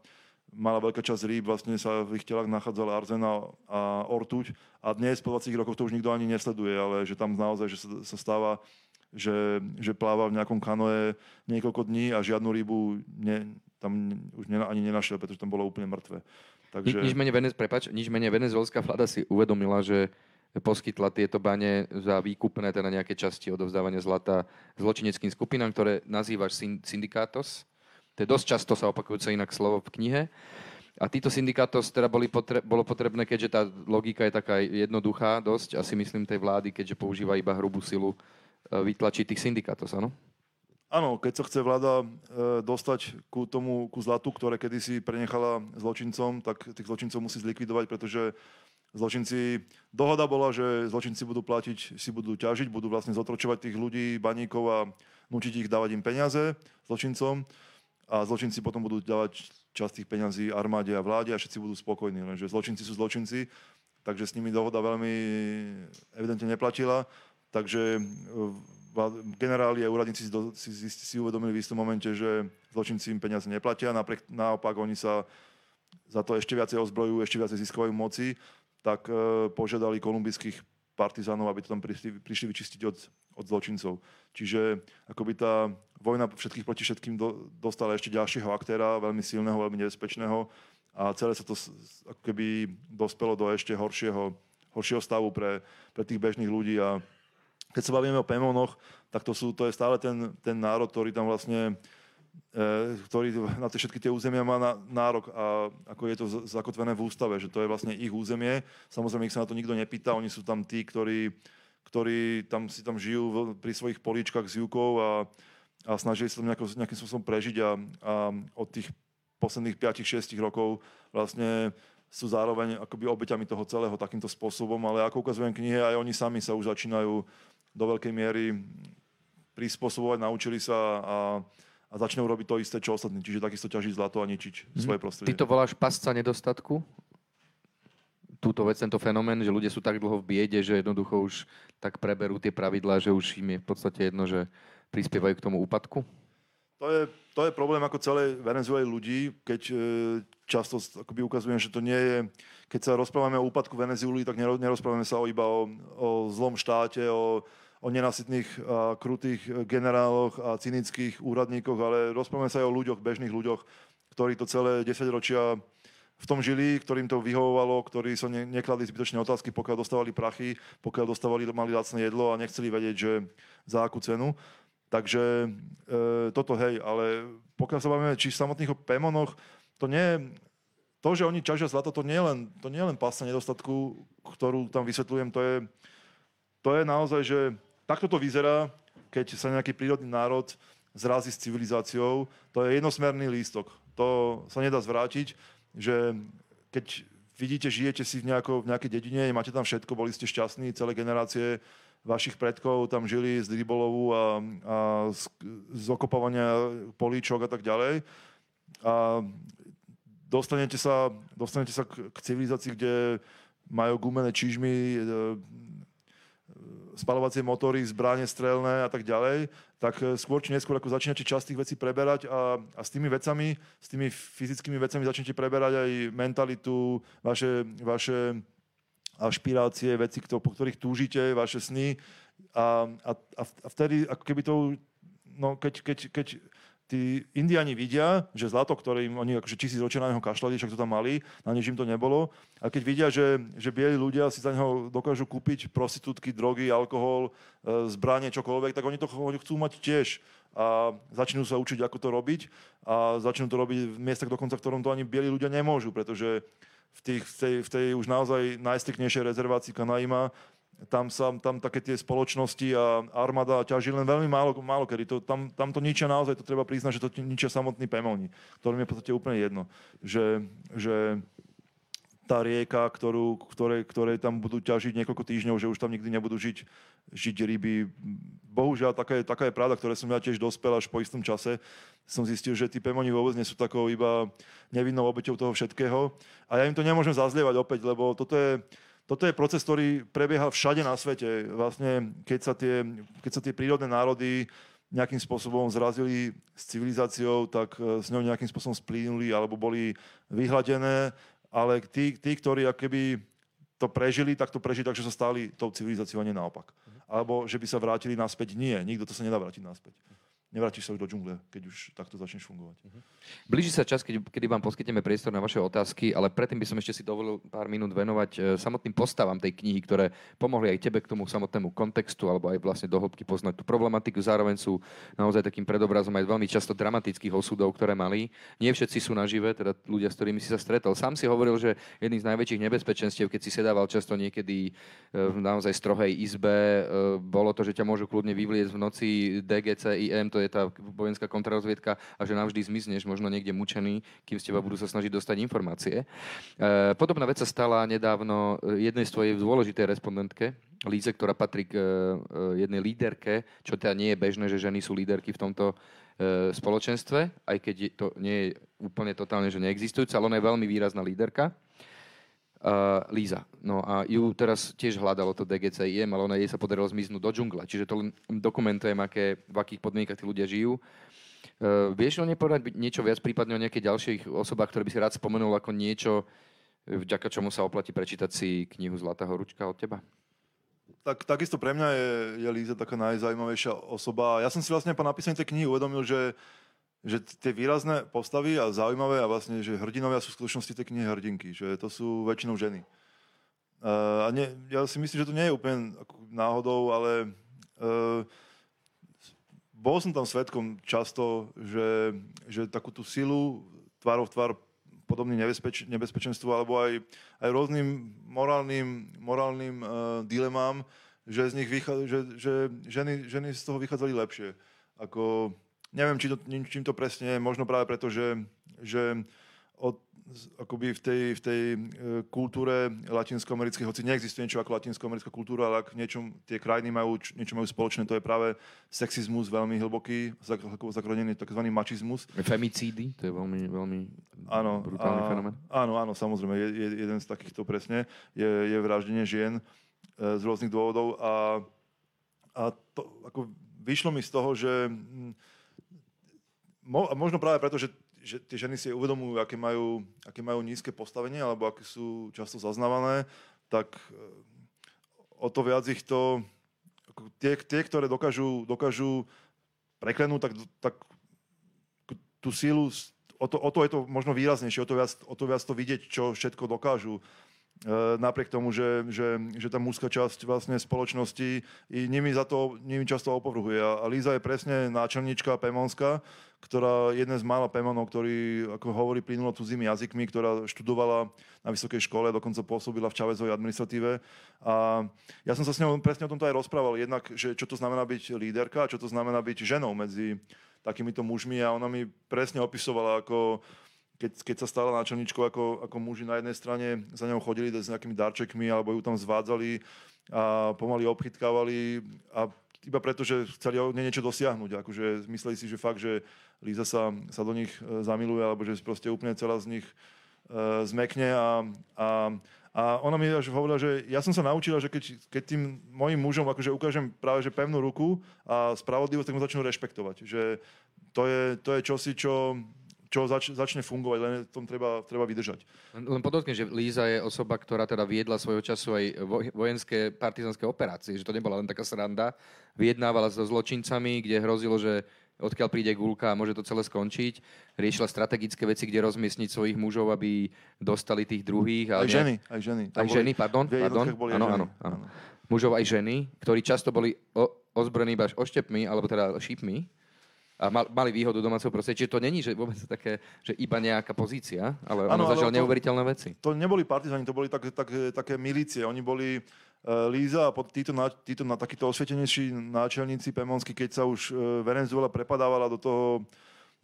mala veľká časť rýb, vlastne sa v ich telách nachádzala arzena a ortuť a dnes po 20 rokoch to už nikto ani nesleduje, ale že tam naozaj že sa, sa stáva, že, že pláva v nejakom kanoe niekoľko dní a žiadnu rybu ne, tam už ne, ani nenašiel, pretože tam bolo úplne mŕtve. Takže... Ni, nič menej, Venez, prepač, nič menej venezuelská vláda si uvedomila, že poskytla tieto bane za výkupné, teda nejaké časti odovzdávania zlata zločineckým skupinám, ktoré nazývaš syndikátos to je dosť často sa opakujúce inak slovo v knihe. A títo syndikátos teda boli potre- bolo potrebné, keďže tá logika je taká jednoduchá dosť, asi myslím tej vlády, keďže používa iba hrubú silu, e, vytlačiť tých syndikátos, áno? Áno, keď sa chce vláda e, dostať ku tomu, ku zlatu, ktoré kedysi prenechala zločincom, tak tých zločincov musí zlikvidovať, pretože zločinci, dohoda bola, že zločinci budú platiť, si budú ťažiť, budú vlastne zotročovať tých ľudí, baníkov a nutiť ich dávať im peniaze zločincom a zločinci potom budú dávať časť tých peňazí armáde a vláde a všetci budú spokojní. Lenže zločinci sú zločinci, takže s nimi dohoda veľmi evidentne neplatila. Takže e, generáli a úradníci si, si, si uvedomili v istom momente, že zločinci im peniaze neplatia, napriek, naopak oni sa za to ešte viacej ozbrojujú, ešte viacej získavajú moci, tak e, požiadali kolumbijských partizánov, aby to tam prišli, prišli vyčistiť od, od zločincov. Čiže akoby tá vojna všetkých proti všetkým do, dostala ešte ďalšieho aktéra, veľmi silného, veľmi nebezpečného a celé sa to ako keby dospelo do ešte horšieho, horšieho stavu pre, pre tých bežných ľudí a keď sa bavíme o Pemonoch, tak to, sú, to je stále ten, ten národ, ktorý tam vlastne ktorý na tie všetky tie územia má na, nárok a ako je to zakotvené v ústave, že to je vlastne ich územie. Samozrejme, ich sa na to nikto nepýta, oni sú tam tí, ktorí, ktorí tam si tam žijú pri svojich políčkach s júkou a, a snažili sa tam nejako, nejakým spôsobom prežiť a, a od tých posledných 5-6 rokov vlastne sú zároveň akoby obeťami toho celého takýmto spôsobom, ale ako ukazujem knihe, aj oni sami sa už začínajú do veľkej miery prispôsobovať, naučili sa a a začnú robiť to isté, čo ostatní. Čiže takisto ťažiť zlato a ničiť mm. svoje prostredie. Ty to voláš pasca nedostatku? Túto vec, tento fenomén, že ľudia sú tak dlho v biede, že jednoducho už tak preberú tie pravidlá, že už im je v podstate jedno, že prispievajú k tomu úpadku? To je, to je problém ako celej Venezuely ľudí, keď e, často akoby ukazujem, že to nie je, keď sa rozprávame o úpadku Venezuely, tak nerozprávame sa o iba o, o zlom štáte, o, o o nenasytných a krutých generáloch a cynických úradníkoch, ale rozprávame sa aj o ľuďoch, bežných ľuďoch, ktorí to celé 10 ročia v tom žili, ktorým to vyhovovalo, ktorí sa ne, nekladli zbytočné otázky, pokiaľ dostávali prachy, pokiaľ dostávali, mali lacné jedlo a nechceli vedieť, že za akú cenu. Takže e, toto hej, ale pokiaľ sa bavíme či v samotných pémonoch, to nie to, že oni ťažia zlato, to nie je len, to nie je len pásna nedostatku, ktorú tam vysvetľujem, to je, to je naozaj, že takto to vyzerá, keď sa nejaký prírodný národ zrazí s civilizáciou, to je jednosmerný lístok. To sa nedá zvrátiť že keď vidíte, žijete si v, nejako, v nejakej dedine, máte tam všetko, boli ste šťastní, celé generácie vašich predkov tam žili z rybolovu a, a z, z okopávania políčok a tak ďalej. A dostanete sa, dostanete sa k, k civilizácii, kde majú gumené čižmy, e, spalovacie motory, zbranie strelné a tak ďalej, tak e, skôr či neskôr ako začínate časť tých vecí preberať a, a s tými vecami, s tými fyzickými vecami začnete preberať aj mentalitu, vaše, vaše ašpirácie, veci, po ktorých túžite, vaše sny. A, a, a vtedy ako keby to, no keď, keď, keď tí indiani vidia, že zlato, ktoré im oni akože tisíc ročia na neho kašľali, však to tam mali, na nič im to nebolo. A keď vidia, že, že bieli ľudia si za neho dokážu kúpiť prostitútky, drogy, alkohol, e, zbranie, čokoľvek, tak oni to oni chcú mať tiež. A začnú sa učiť, ako to robiť a začnú to robiť v miestach dokonca, v ktorom to ani bieli ľudia nemôžu, pretože v, tých, v, tej, v tej už naozaj najstriknejšej rezervácii Kanaima tam sa tam také tie spoločnosti a armáda ťaží len veľmi málo, málo kedy. To, tam, tam to ničia naozaj, to treba priznať, že to ničia samotní pemovní, ktorým je v podstate úplne jedno. Že, že tá rieka, ktorú, ktoré, ktoré tam budú ťažiť niekoľko týždňov, že už tam nikdy nebudú žiť, žiť ryby. Bohužiaľ, taká je, taká je pravda, ktoré som ja tiež dospel až po istom čase. Som zistil, že tí pemoni vôbec nie sú takou iba nevinnou obeťou toho všetkého. A ja im to nemôžem zazlievať opäť, lebo toto je, toto je proces, ktorý prebieha všade na svete. Vlastne, keď sa tie, keď sa tie prírodné národy nejakým spôsobom zrazili s civilizáciou, tak e, s ňou nejakým spôsobom splínuli alebo boli vyhladené, ale tí, tí ktorí akoby to prežili, tak to prežili tak, že sa stali tou civilizáciou a nie naopak. Alebo že by sa vrátili naspäť. Nie, nikto to sa nedá vrátiť naspäť nevrátiš sa už do džungle, keď už takto začneš fungovať. Uh-huh. Blíži sa čas, keď, kedy vám poskytneme priestor na vaše otázky, ale predtým by som ešte si dovolil pár minút venovať e, samotným postavám tej knihy, ktoré pomohli aj tebe k tomu samotnému kontextu, alebo aj vlastne do hĺbky poznať tú problematiku. Zároveň sú naozaj takým predobrazom aj veľmi často dramatických osudov, ktoré mali. Nie všetci sú nažive, teda ľudia, s ktorými si sa stretol. Sám si hovoril, že jedným z najväčších nebezpečenstiev, keď si sedával často niekedy e, v naozaj strohej izbe, e, bolo to, že ťa môžu kľudne vyvliecť v noci DGC, IM, to je tá vojenská kontrarozviedka a že navždy zmizneš, možno niekde mučený, kým z teba budú sa snažiť dostať informácie. E, podobná vec sa stala nedávno jednej z tvojej dôležitej respondentke, Líze, ktorá patrí k e, jednej líderke, čo teda nie je bežné, že ženy sú líderky v tomto e, spoločenstve, aj keď to nie je úplne totálne, že neexistujúca, ale ona je veľmi výrazná líderka. Uh, Líza. No a ju teraz tiež hľadalo to DGCIM, ale ona jej sa podarilo zmiznúť do džungla. Čiže to len dokumentujem, aké, v akých podmienkach tí ľudia žijú. Uh, vieš o nepovedať niečo viac, prípadne o nejakých ďalších osobách, ktoré by si rád spomenul ako niečo, vďaka čomu sa oplatí prečítať si knihu Zlatá horúčka od teba? Tak, takisto pre mňa je, je Líza taká najzaujímavejšia osoba. Ja som si vlastne po napísaní tej knihy uvedomil, že že tie výrazné postavy a zaujímavé a vlastne, že hrdinovia sú v skutočnosti tie knihy hrdinky, že to sú väčšinou ženy. Uh, a nie, ja si myslím, že to nie je úplne náhodou, ale uh, bol som tam svetkom často, že, že takú tú silu tvárov tvár podobným nebezpeč, nebezpečenstvu alebo aj, aj rôznym morálnym, morálnym uh, dilemám, že z nich vychá, že, že ženy, ženy z toho vychádzali lepšie. Ako, Neviem, či to, čím to presne je, možno práve preto, že, že od, akoby v tej, v tej e, kultúre latinskoamerickej, hoci neexistuje niečo ako latinskoamerická kultúra, ale ak niečo, tie krajiny majú, niečo majú spoločné, to je práve sexizmus veľmi hlboký, zakronený tzv. mačizmus. Femicídy, to je veľmi, veľmi áno, brutálny a, fenomén. Áno, áno, samozrejme, je, je, jeden z takýchto presne je, je vraždenie žien e, z rôznych dôvodov a, a to, ako vyšlo mi z toho, že Mo, možno práve preto, že, že tie ženy si uvedomujú, aké majú, aké majú nízke postavenie alebo aké sú často zaznávané, tak eh, o to viac ich to tie, tie ktoré dokážu, dokážu preklenúť, tak, tak tú sílu, o to, o to je to možno výraznejšie, o to, viac, o to viac to vidieť, čo všetko dokážu. E, napriek tomu, že, že, že tá mužská časť vlastne spoločnosti i nimi, za to, nimi často opovrhuje. A Líza je presne náčelníčka Pémonská, ktorá je jeden z mála Pémonov, ktorý, ako hovorí, plynulo cudzími jazykmi, ktorá študovala na vysokej škole, dokonca pôsobila v Čavezovej administratíve. A ja som sa s ňou presne o tomto aj rozprával. Jednak, že čo to znamená byť líderka čo to znamená byť ženou medzi takýmito mužmi a ona mi presne opisovala, ako keď, keď sa stala náčelníčkou, ako, ako muži na jednej strane za ňou chodili s nejakými darčekmi alebo ju tam zvádzali a pomaly obchytkávali a iba preto, že chceli od niečo dosiahnuť. Akože mysleli si, že fakt, že Líza sa, sa do nich e, zamiluje alebo že proste úplne celá z nich uh, zmekne a, a, a ona mi až hovorila, že ja som sa naučila, že keď, keď tým mojim mužom akože ukážem práve že pevnú ruku a spravodlivosť, tak mu začnú rešpektovať. Že to je, to je čosi, čo, čo zač, začne fungovať, len tom treba, treba vydržať. Len podotknem, že Líza je osoba, ktorá teda viedla svojho času aj vojenské partizanské operácie, že to nebola len taká sranda. Vyjednávala so zločincami, kde hrozilo, že odkiaľ príde gulka a môže to celé skončiť. Riešila strategické veci, kde rozmiestniť svojich mužov, aby dostali tých druhých. Aj ženy, aj ženy. Aj ženy, pardon. pardon. Áno, áno, áno. Mužov aj ženy, ktorí často boli ozbrojení iba oštepmi, alebo teda šípmi a mali výhodu domáceho prostredia. Čiže to není že vôbec také, že iba nejaká pozícia, ale ano, ono zažil neuveriteľné veci. To neboli partizani, to boli tak, tak, také milície. Oni boli uh, Líza a títo, títo na, takíto osvietenejší náčelníci Pemonskí, keď sa už uh, Venezuela prepadávala do toho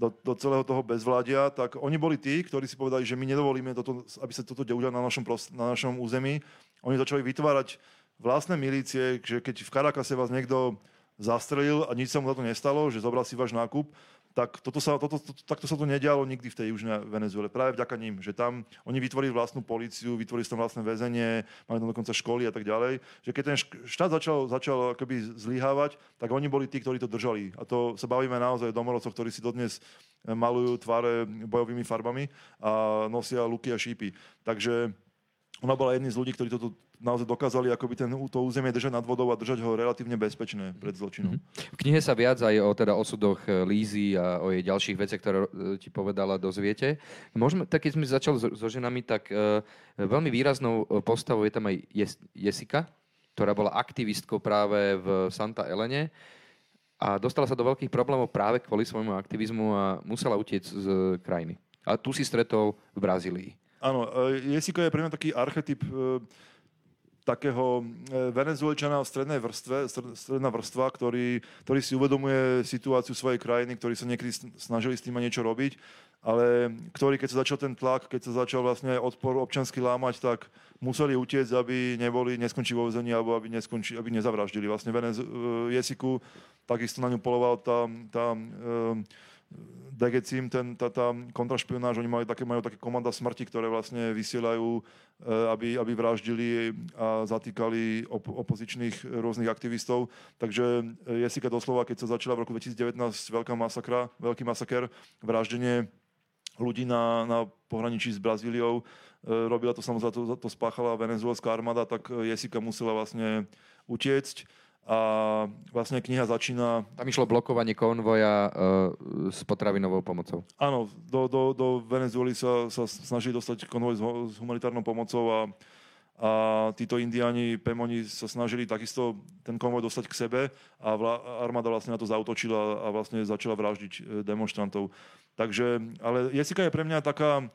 do, do celého toho bezvládia, tak oni boli tí, ktorí si povedali, že my nedovolíme, toto, aby sa toto udialo na našom, na našom území. Oni začali vytvárať vlastné milície, že keď v Karakase vás niekto zastrelil a nič sa mu za to nestalo, že zobral si váš nákup, tak toto sa, toto, to, takto sa to nedialo nikdy v tej južnej Venezuele. Práve vďaka ním, že tam oni vytvorili vlastnú políciu, vytvorili tam vlastné väzenie, mali tam dokonca školy a tak ďalej. Že keď ten štát začal, začal akoby zlyhávať, tak oni boli tí, ktorí to držali. A to sa bavíme naozaj o domorodcoch, ktorí si dodnes malujú tváre bojovými farbami a nosia luky a šípy. Takže ona bola jedným z ľudí, ktorí toto naozaj dokázali akoby ten, to územie držať nad vodou a držať ho relatívne bezpečné pred zločinom. V knihe sa viac aj o teda osudoch e, Lízy a o jej ďalších veciach, ktoré e, ti povedala, dozviete. Môžeme, tak keď sme začali so, so ženami, tak uh, veľmi výraznou postavou je tam aj Jes- Jessica, ktorá bola aktivistkou práve v Santa Elene a dostala sa do veľkých problémov práve kvôli svojmu aktivizmu a musela utiecť z krajiny. A tu si stretol v Brazílii. Áno, Jessica je pre mňa taký archetyp takého e, venezuelčana v strednej vrstve, stredná vrstva, ktorý, ktorý si uvedomuje situáciu svojej krajiny, ktorí sa niekedy snažili s tým niečo robiť, ale ktorý, keď sa začal ten tlak, keď sa začal vlastne odpor občansky lámať, tak museli utiecť, aby neboli, neskončili vo vezení alebo aby, neskonči, aby nezavraždili. Vlastne Venez, Jesiku takisto na ňu poloval tá, tá um, Degecim, ten, tá, tá kontrašpionáž, oni majú také, majú také komanda smrti, ktoré vlastne vysielajú, eh, aby, aby vraždili a zatýkali op- opozičných rôznych aktivistov. Takže eh, Jessica doslova, keď sa začala v roku 2019 veľká masakra, veľký masaker, vraždenie ľudí na, na pohraničí s Brazíliou, eh, robila to samozrejme, to, to spáchala venezuelská armáda, tak Jessica musela vlastne utiecť a vlastne kniha začína... Tam išlo blokovanie konvoja uh, s potravinovou pomocou. Áno, do, do, do Venezuely sa, sa snažili dostať konvoj s, s humanitárnou pomocou a, a títo indiáni, Pemoni sa snažili takisto ten konvoj dostať k sebe a vla, armáda vlastne na to zautočila a vlastne začala vraždiť e, demonstrantov. Takže, ale Jessica je pre mňa taká,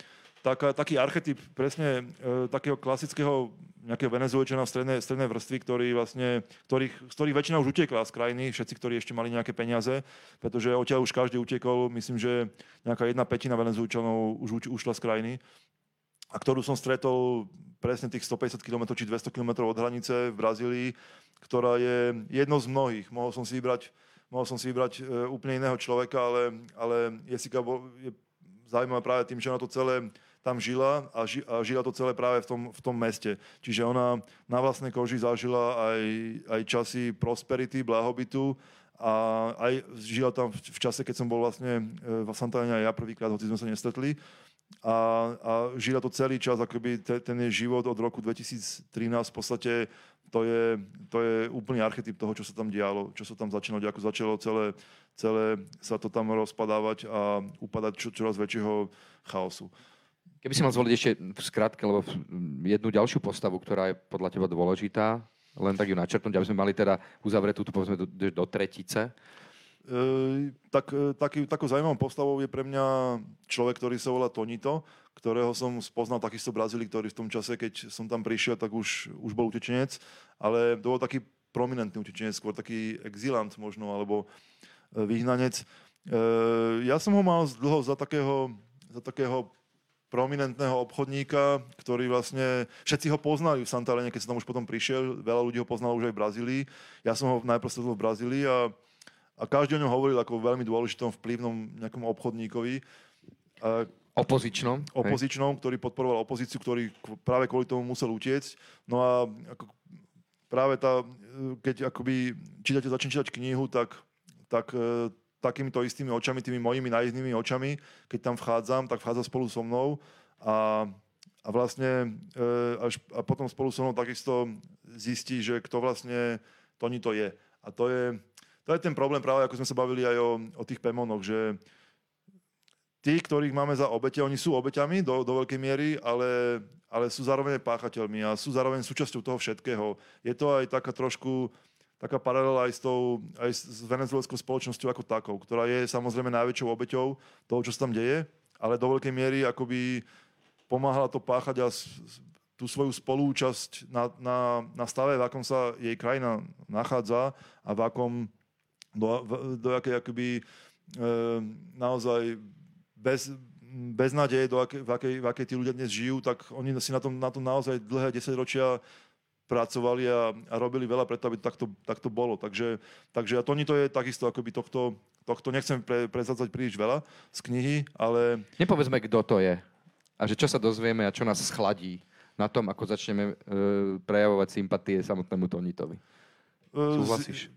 taká, taký archetyp presne e, takého klasického nejakého venezuelčana v strednej, strednej vrstvy, ktorý vlastne, ktorých, z ktorých väčšina už utekla z krajiny, všetci, ktorí ešte mali nejaké peniaze, pretože odtiaľ už každý utekol, myslím, že nejaká jedna petina venezuelčanov už ušla z krajiny a ktorú som stretol presne tých 150 km či 200 km od hranice v Brazílii, ktorá je jedno z mnohých. Mohol som si vybrať, mohol som si vybrať e, úplne iného človeka, ale, ale Jessica je zaujímavá práve tým, že ona to celé tam žila a, ži, a žila to celé práve v tom, v tom meste. Čiže ona na vlastnej koži zažila aj, aj časy prosperity, blahobytu a aj žila tam v čase, keď som bol vlastne e, v Santane ja prvýkrát, hoci sme sa nestretli. a, a žila to celý čas, akoby te, ten je život od roku 2013 v podstate to je, to je úplný archetyp toho, čo sa tam dialo, čo sa tam začínalo, ako začalo celé, celé sa to tam rozpadávať a upadať čo, čoraz väčšieho chaosu. Keby si mal zvoliť ešte v skratke, lebo jednu ďalšiu postavu, ktorá je podľa teba dôležitá, len tak ju načrtnúť, aby sme mali teda uzavretú tu povedzme do, do tretice. E, tak, e, taký, takou zaujímavou postavou je pre mňa človek, ktorý sa volá Tonito, ktorého som spoznal takisto v Brazílii, ktorý v tom čase, keď som tam prišiel, tak už, už bol utečenec, ale to bol taký prominentný utečenec, skôr taký exilant možno, alebo e, vyhnanec. Ja som ho mal dlho za takého, za takého prominentného obchodníka, ktorý vlastne, všetci ho poznali v Santalene, keď som tam už potom prišiel, veľa ľudí ho poznalo už aj v Brazílii. Ja som ho najprv stretol v Brazílii a, a každý o ňom hovoril ako veľmi dôležitom vplyvnom nejakom obchodníkovi. A, opozičnom? Opozičnom, hej. ktorý podporoval opozíciu, ktorý práve kvôli tomu musel utiecť. No a ako, práve tá, keď akoby čítate, začne čítať knihu, tak, tak e, takýmito istými očami, tými mojimi najízdnými očami, keď tam vchádzam, tak vchádza spolu so mnou a, a vlastne e, až, a potom spolu so mnou takisto zistí, že kto vlastne Toni to je. A to je, to je ten problém práve, ako sme sa bavili aj o, o tých pemonoch, že tí, ktorých máme za obete, oni sú obeťami do, do veľkej miery, ale, ale sú zároveň páchateľmi a sú zároveň súčasťou toho všetkého. Je to aj taká trošku taká paralela aj s, tou, aj s venezuelskou spoločnosťou ako takou, ktorá je samozrejme najväčšou obeťou toho, čo sa tam deje, ale do veľkej miery akoby pomáhala to páchať a tú svoju spolúčasť na, na, na stave, v akom sa jej krajina nachádza a v akom, do, do akej akoby e, naozaj bez, bez nádeje, do akej, v, akej, v akej tí ľudia dnes žijú, tak oni si na tom, na tom naozaj dlhé 10 ročia pracovali a, a robili veľa preto, aby to takto, takto bolo. Takže, takže a Toni to je takisto akoby tohto, tohto nechcem pre, prezadzať príliš veľa z knihy, ale... Nepovedzme, kto to je a že čo sa dozvieme a čo nás schladí na tom, ako začneme e, prejavovať sympatie samotnému Tonitovi. E, Súhlasíš?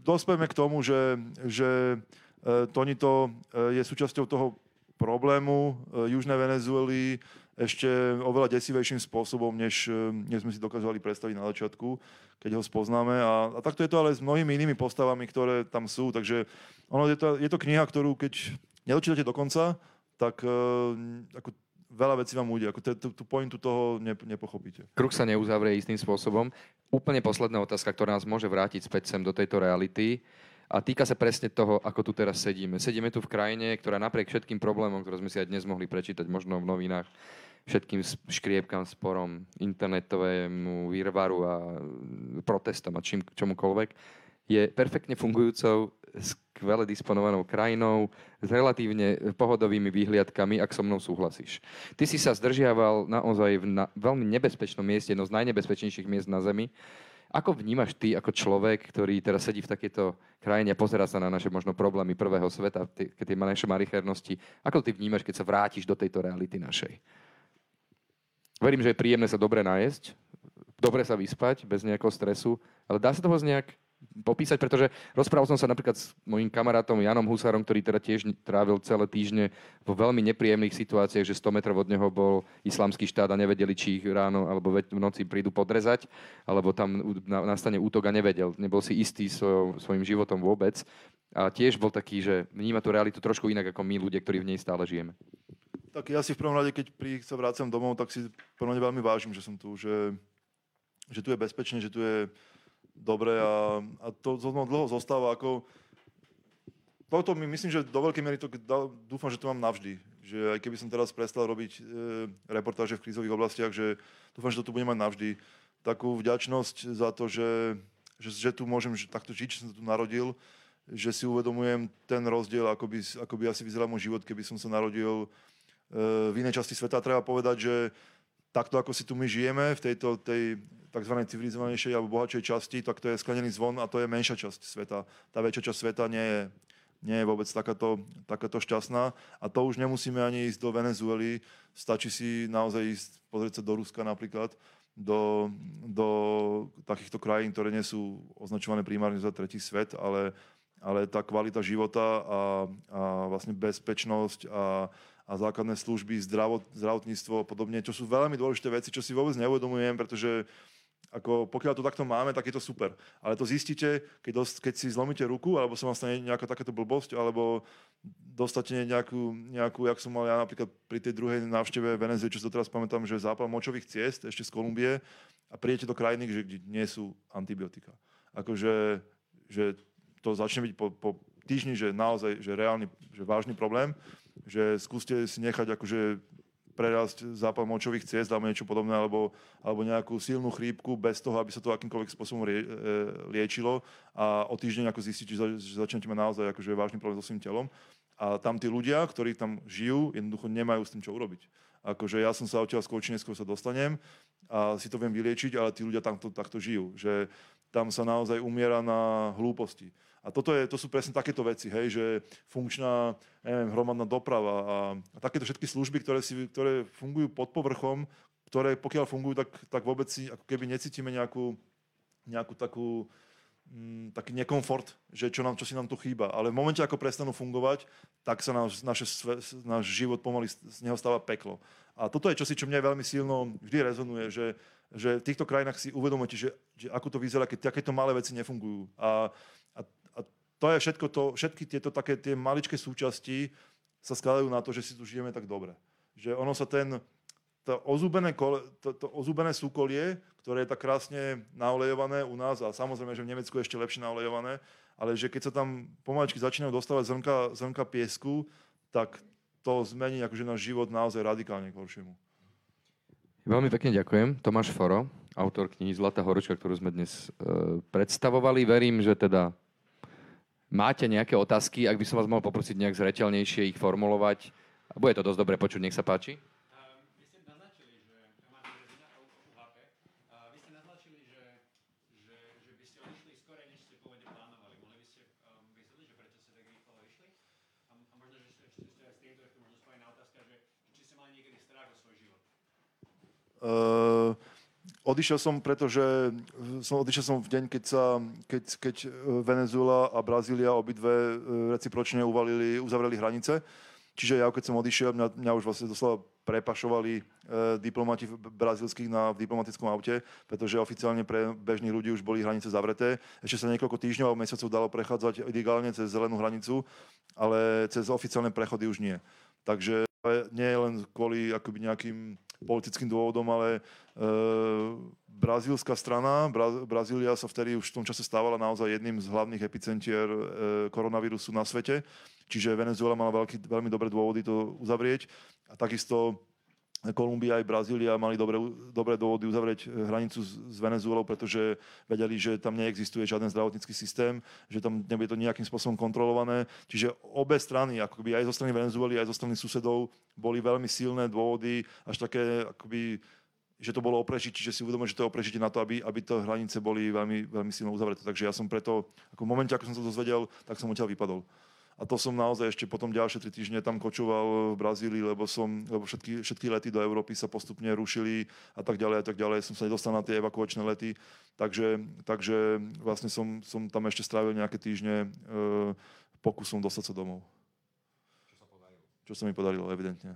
Dospieme k tomu, že, že e, Tonito e, je súčasťou toho problému e, Južnej Venezuely, ešte oveľa desivejším spôsobom, než, eh, než sme si dokázali predstaviť na začiatku, keď ho spoznáme. A, a takto je to ale s mnohými inými postavami, ktoré tam sú. Takže ono je, to, je to kniha, ktorú keď nedočítate do konca, tak uh, ako veľa vecí vám ujde. Ako tú, pointu toho nepochopíte. Kruh sa neuzavrie istým spôsobom. Úplne posledná otázka, ktorá nás môže vrátiť späť sem do tejto reality. A týka sa presne toho, ako tu teraz sedíme. Sedíme tu v krajine, ktorá napriek všetkým problémom, ktoré sme si aj dnes mohli prečítať možno v novinách, všetkým škriepkám, sporom, internetovému výrvaru a protestom a čím, čomukoľvek, je perfektne fungujúcou, skvele disponovanou krajinou s relatívne pohodovými výhliadkami, ak so mnou súhlasíš. Ty si sa zdržiaval naozaj v na, veľmi nebezpečnom mieste, jedno z najnebezpečnejších miest na Zemi. Ako vnímaš ty ako človek, ktorý teraz sedí v takejto krajine a pozera sa na naše možno problémy prvého sveta, tie, tie naše malichernosti, ako ty vnímaš, keď sa vrátiš do tejto reality našej? Verím, že je príjemné sa dobre nájsť, dobre sa vyspať, bez nejakého stresu, ale dá sa toho nejak popísať, pretože rozprával som sa napríklad s mojim kamarátom Janom Husárom, ktorý teda tiež trávil celé týždne vo veľmi nepríjemných situáciách, že 100 metrov od neho bol islamský štát a nevedeli, či ich ráno alebo v noci prídu podrezať, alebo tam nastane útok a nevedel. Nebol si istý svojou, svojim životom vôbec. A tiež bol taký, že vníma tú realitu trošku inak ako my ľudia, ktorí v nej stále žijeme. Tak ja si v prvom rade, keď pri sa vrácam domov, tak si rade veľmi vážim, že som tu, že, že tu je bezpečne, že tu je dobre a, a to, to dlho zostáva ako... Toto mi myslím, že do veľkej miery to dúfam, že to mám navždy. Že aj keby som teraz prestal robiť e, reportáže v krízových oblastiach, že dúfam, že to tu budem mať navždy. Takú vďačnosť za to, že, že, že tu môžem že takto žiť, že som sa tu narodil, že si uvedomujem ten rozdiel, ako by, ako by asi vyzeral môj život, keby som sa narodil v inej časti sveta. Treba povedať, že takto, ako si tu my žijeme, v tejto tej tzv. civilizovanejšej alebo bohatšej časti, tak to je sklenený zvon a to je menšia časť sveta. Tá väčšia časť sveta nie je, nie je vôbec takáto, takáto šťastná. A to už nemusíme ani ísť do Venezuely, stačí si naozaj ísť, pozrieť sa do Ruska napríklad, do, do takýchto krajín, ktoré nie sú označované primárne za tretí svet, ale ale tá kvalita života a, a vlastne bezpečnosť a, a základné služby, zdravot, zdravotníctvo a podobne, čo sú veľmi dôležité veci, čo si vôbec neuvedomujem, pretože ako pokiaľ to takto máme, tak je to super. Ale to zistíte, keď, dos, keď si zlomíte ruku, alebo sa vám stane nejaká takáto blbosť, alebo dostate nejakú, nejakú, jak som mal ja napríklad pri tej druhej návšteve Venezuely, čo si doteraz pamätám, že zápal močových ciest ešte z Kolumbie a prídete do krajiny, že nie sú antibiotika. Akože že to začne byť po, po týždni, že naozaj že reálny, že vážny problém, že skúste si nechať akože prerásť zápal močových ciest alebo niečo podobné, alebo, alebo nejakú silnú chrípku bez toho, aby sa to akýmkoľvek spôsobom rie, e, liečilo a o týždeň ako zistíte, že, že začnete mať naozaj akože vážny problém so svojím telom. A tam tí ľudia, ktorí tam žijú, jednoducho nemajú s tým čo urobiť. Akože ja som sa odtiaľ skôr neskôr sa dostanem a si to viem vyliečiť, ale tí ľudia tamto, takto žijú. Že tam sa naozaj umiera na hlúposti. A toto je, to sú presne takéto veci, hej, že funkčná neviem, hromadná doprava a, a takéto všetky služby, ktoré, si, ktoré fungujú pod povrchom, ktoré pokiaľ fungujú, tak, tak vôbec si ako keby necítime nejakú, nejakú takú, mm, taký nekomfort, že čo, nám, čo si nám tu chýba. Ale v momente, ako prestanú fungovať, tak sa náš, naše, náš život pomaly z neho stáva peklo. A toto je čosi, čo mne veľmi silno vždy rezonuje, že, že v týchto krajinách si uvedomujete, že, že ako to vyzerá, keď takéto malé veci nefungujú. A to je všetko to, všetky tieto také tie maličké súčasti sa skladajú na to, že si tu žijeme tak dobre. Že ono sa ten, to ozúbené, kole, to, to ozúbené súkolie, ktoré je tak krásne naolejované u nás, a samozrejme, že v Nemecku je ešte lepšie naolejované, ale že keď sa tam pomaličky začínajú dostávať zrnka, zrnka piesku, tak to zmení akože náš život naozaj radikálne k horšiemu. Veľmi pekne ďakujem. Tomáš Foro, autor knihy Zlatá horúčka, ktorú sme dnes e, predstavovali. Verím, že teda máte nejaké otázky, ak by som vás mohol poprosiť nejak zreteľnejšie ich formulovať. Bude to dosť dobre počuť, nech sa páči. Uh, Odišiel som, pretože som, odišiel som v deň, keď, sa, keď, keď e, Venezuela a Brazília obidve e, recipročne uvalili, uzavreli hranice. Čiže ja, keď som odišiel, mňa, mňa už vlastne doslova prepašovali e, diplomati brazilských na v diplomatickom aute, pretože oficiálne pre bežných ľudí už boli hranice zavreté. Ešte sa niekoľko týždňov alebo mesiacov dalo prechádzať ilegálne cez zelenú hranicu, ale cez oficiálne prechody už nie. Takže nie len kvôli akoby nejakým politickým dôvodom, ale e, brazílska strana, Bra, Brazília sa vtedy už v tom čase stávala naozaj jedným z hlavných epicentier e, koronavírusu na svete, čiže Venezuela mala veľký, veľmi dobré dôvody to uzavrieť. A takisto Kolumbia aj Brazília mali dobré, dobré dôvody uzavrieť eh, hranicu s, Venezuelou, pretože vedeli, že tam neexistuje žiaden zdravotnícky systém, že tam nebude to nejakým spôsobom kontrolované. Čiže obe strany, akoby aj zo strany Venezuely, aj zo strany susedov, boli veľmi silné dôvody, až také, akoby, že to bolo o prežitie, že si uvedomil, že to je o prežitie na to, aby, aby to hranice boli veľmi, veľmi silno uzavreté. Takže ja som preto, ako v momente, ako som sa dozvedel, tak som odtiaľ vypadol. A to som naozaj ešte potom ďalšie tri týždne tam kočoval v Brazílii, lebo, som, lebo všetky, všetky lety do Európy sa postupne rušili a tak ďalej a tak ďalej. Som sa nedostal na tie evakuačné lety, takže, takže vlastne som, som tam ešte strávil nejaké týždne e, pokusom dostať sa domov. Čo sa podarilo? Čo sa mi podarilo, evidentne.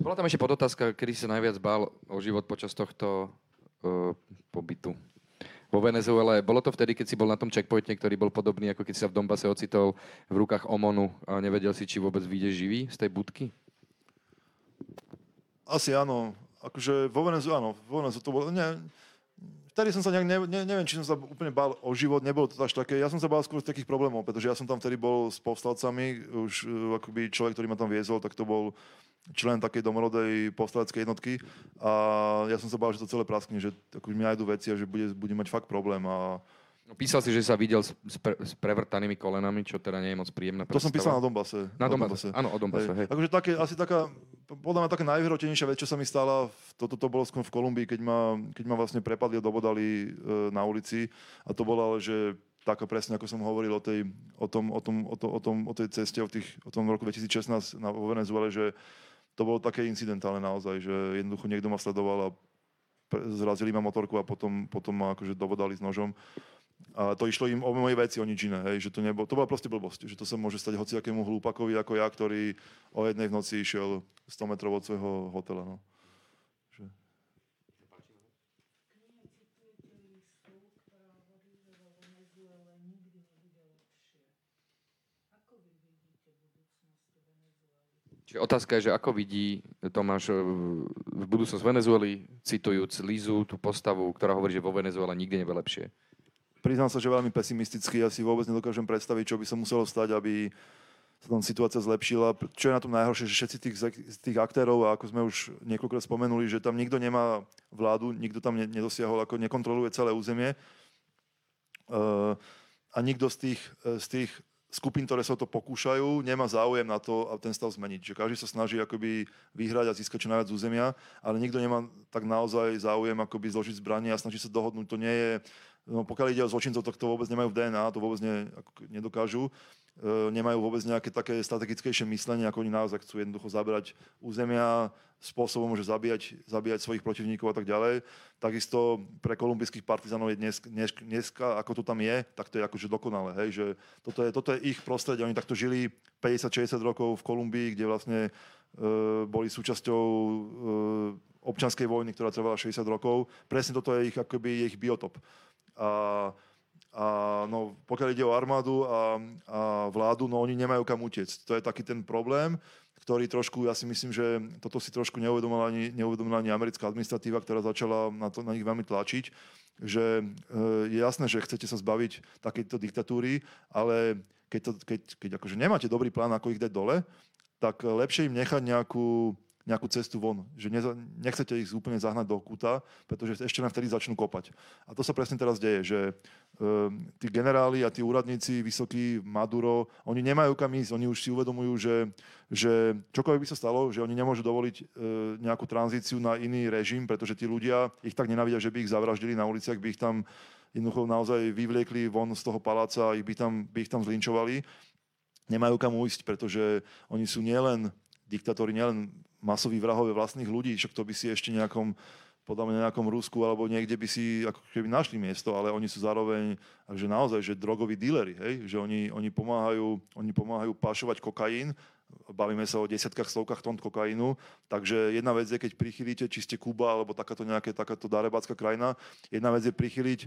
Bola tam ešte podotázka, kedy sa najviac bál o život počas tohto uh, pobytu vo Venezuele. Bolo to vtedy, keď si bol na tom checkpointe, ktorý bol podobný, ako keď si sa v Dombase ocitol v rukách OMONu a nevedel si, či vôbec vyjde živý z tej budky? Asi áno. Akože vo Venezuele, áno. Vo Venezuele to bolo... Ne, vtedy som sa nejak, ne, ne, neviem, či som sa úplne bál o život, nebolo to až také. Ja som sa bál skôr z takých problémov, pretože ja som tam vtedy bol s povstalcami, už uh, akoby človek, ktorý ma tam viezol, tak to bol člen takej domorodej povstaleckej jednotky a ja som sa bál, že to celé praskne, že ako mi nájdú veci a že bude, bude mať fakt problém a No, písal si, že sa videl s, pre, s prevrtanými kolenami, čo teda nie je moc predstava. To som písal na Dombase. Na Dombase, áno, o Dombase, hej. hej. Akože také, asi taká, podľa mňa taká najvyhrotenejšia vec, čo sa mi stala, toto to, to bolo skôr v Kolumbii, keď ma, keď ma vlastne prepadli a dobodali e, na ulici a to bolo ale, že taká presne, ako som hovoril o, tej, o, tom, o, tom, o, to, o, tom, o tej ceste, o, tých, o tom roku 2016 na, vo Venezuele, že to bolo také incidentálne naozaj, že jednoducho niekto ma sledoval a zrazili ma motorku a potom, potom ma akože dovodali s nožom. A to išlo im o moje veci, o nič iné, hej, že to, nebolo, to bola proste blbosť, že to sa môže stať hociakému hlúpakovi ako ja, ktorý o jednej v noci išiel 100 metrov od svojho hotela. No. Čiže otázka je, že ako vidí Tomáš e, v budúcnosť Venezuely, citujúc Lizu, tú postavu, ktorá hovorí, že vo Venezuele nikdy nebude lepšie. Priznám sa, že veľmi pesimisticky. Ja si vôbec nedokážem predstaviť, čo by sa muselo stať, aby sa tam situácia zlepšila. Čo je na tom najhoršie, že všetci tých, tých aktérov, a ako sme už niekoľkokrát spomenuli, že tam nikto nemá vládu, nikto tam nedosiahol, ako nekontroluje celé územie. Uh, a nikto z tých, z tých skupín, ktoré sa o to pokúšajú, nemá záujem na to a ten stav zmeniť. Že každý sa snaží akoby vyhrať a získať čo najviac územia, ale nikto nemá tak naozaj záujem akoby zložiť zbranie a snaží sa dohodnúť. To nie je, no pokiaľ ide o zločincov, tak to vôbec nemajú v DNA, to vôbec ne, ako, nedokážu. E, nemajú vôbec nejaké také strategickejšie myslenie, ako oni naozaj chcú jednoducho zabrať územia spôsobom, že zabíjať, zabíjať svojich protivníkov a tak ďalej. Takisto pre kolumbijských partizánov je dnes, dnes, dneska, ako to tam je, tak to je akože dokonalé. Hej? Že toto, je, toto je ich prostredie. Oni takto žili 50-60 rokov v Kolumbii, kde vlastne e, boli súčasťou e, občanskej vojny, ktorá trvala 60 rokov. Presne toto je ich, akoby, ich biotop. A a no, pokiaľ ide o armádu a, a vládu, no oni nemajú kam utiecť. To je taký ten problém, ktorý trošku, ja si myslím, že toto si trošku neuvedomila ani, neuvedomila ani americká administratíva, ktorá začala na, to, na nich veľmi tlačiť, že e, je jasné, že chcete sa zbaviť takejto diktatúry, ale keď, to, keď, keď akože nemáte dobrý plán, ako ich dať dole, tak lepšie im nechať nejakú, nejakú cestu von. Že nechcete ich úplne zahnať do kúta, pretože ešte len vtedy začnú kopať. A to sa presne teraz deje, že um, tí generáli a tí úradníci vysokí, Maduro, oni nemajú kam ísť, oni už si uvedomujú, že, že čokoľvek by sa stalo, že oni nemôžu dovoliť uh, nejakú tranzíciu na iný režim, pretože tí ľudia ich tak nenavidia, že by ich zavraždili na uliciach, by ich tam jednoducho naozaj vyvliekli von z toho paláca, ich by tam, by ich tam zlinčovali nemajú kam ujsť, pretože oni sú nielen diktatóri, nielen masoví vrahovia vlastných ľudí, však to by si ešte nejakom podľa mňa nejakom Rusku alebo niekde by si ako keby našli miesto, ale oni sú zároveň, že naozaj, že drogoví díleri, hej? že oni, oni, pomáhajú, oni pomáhajú pašovať kokain, bavíme sa o desiatkách, stovkách tón kokainu, takže jedna vec je, keď prichylíte, či ste Kuba alebo takáto nejaká takáto darebácka krajina, jedna vec je prichyliť,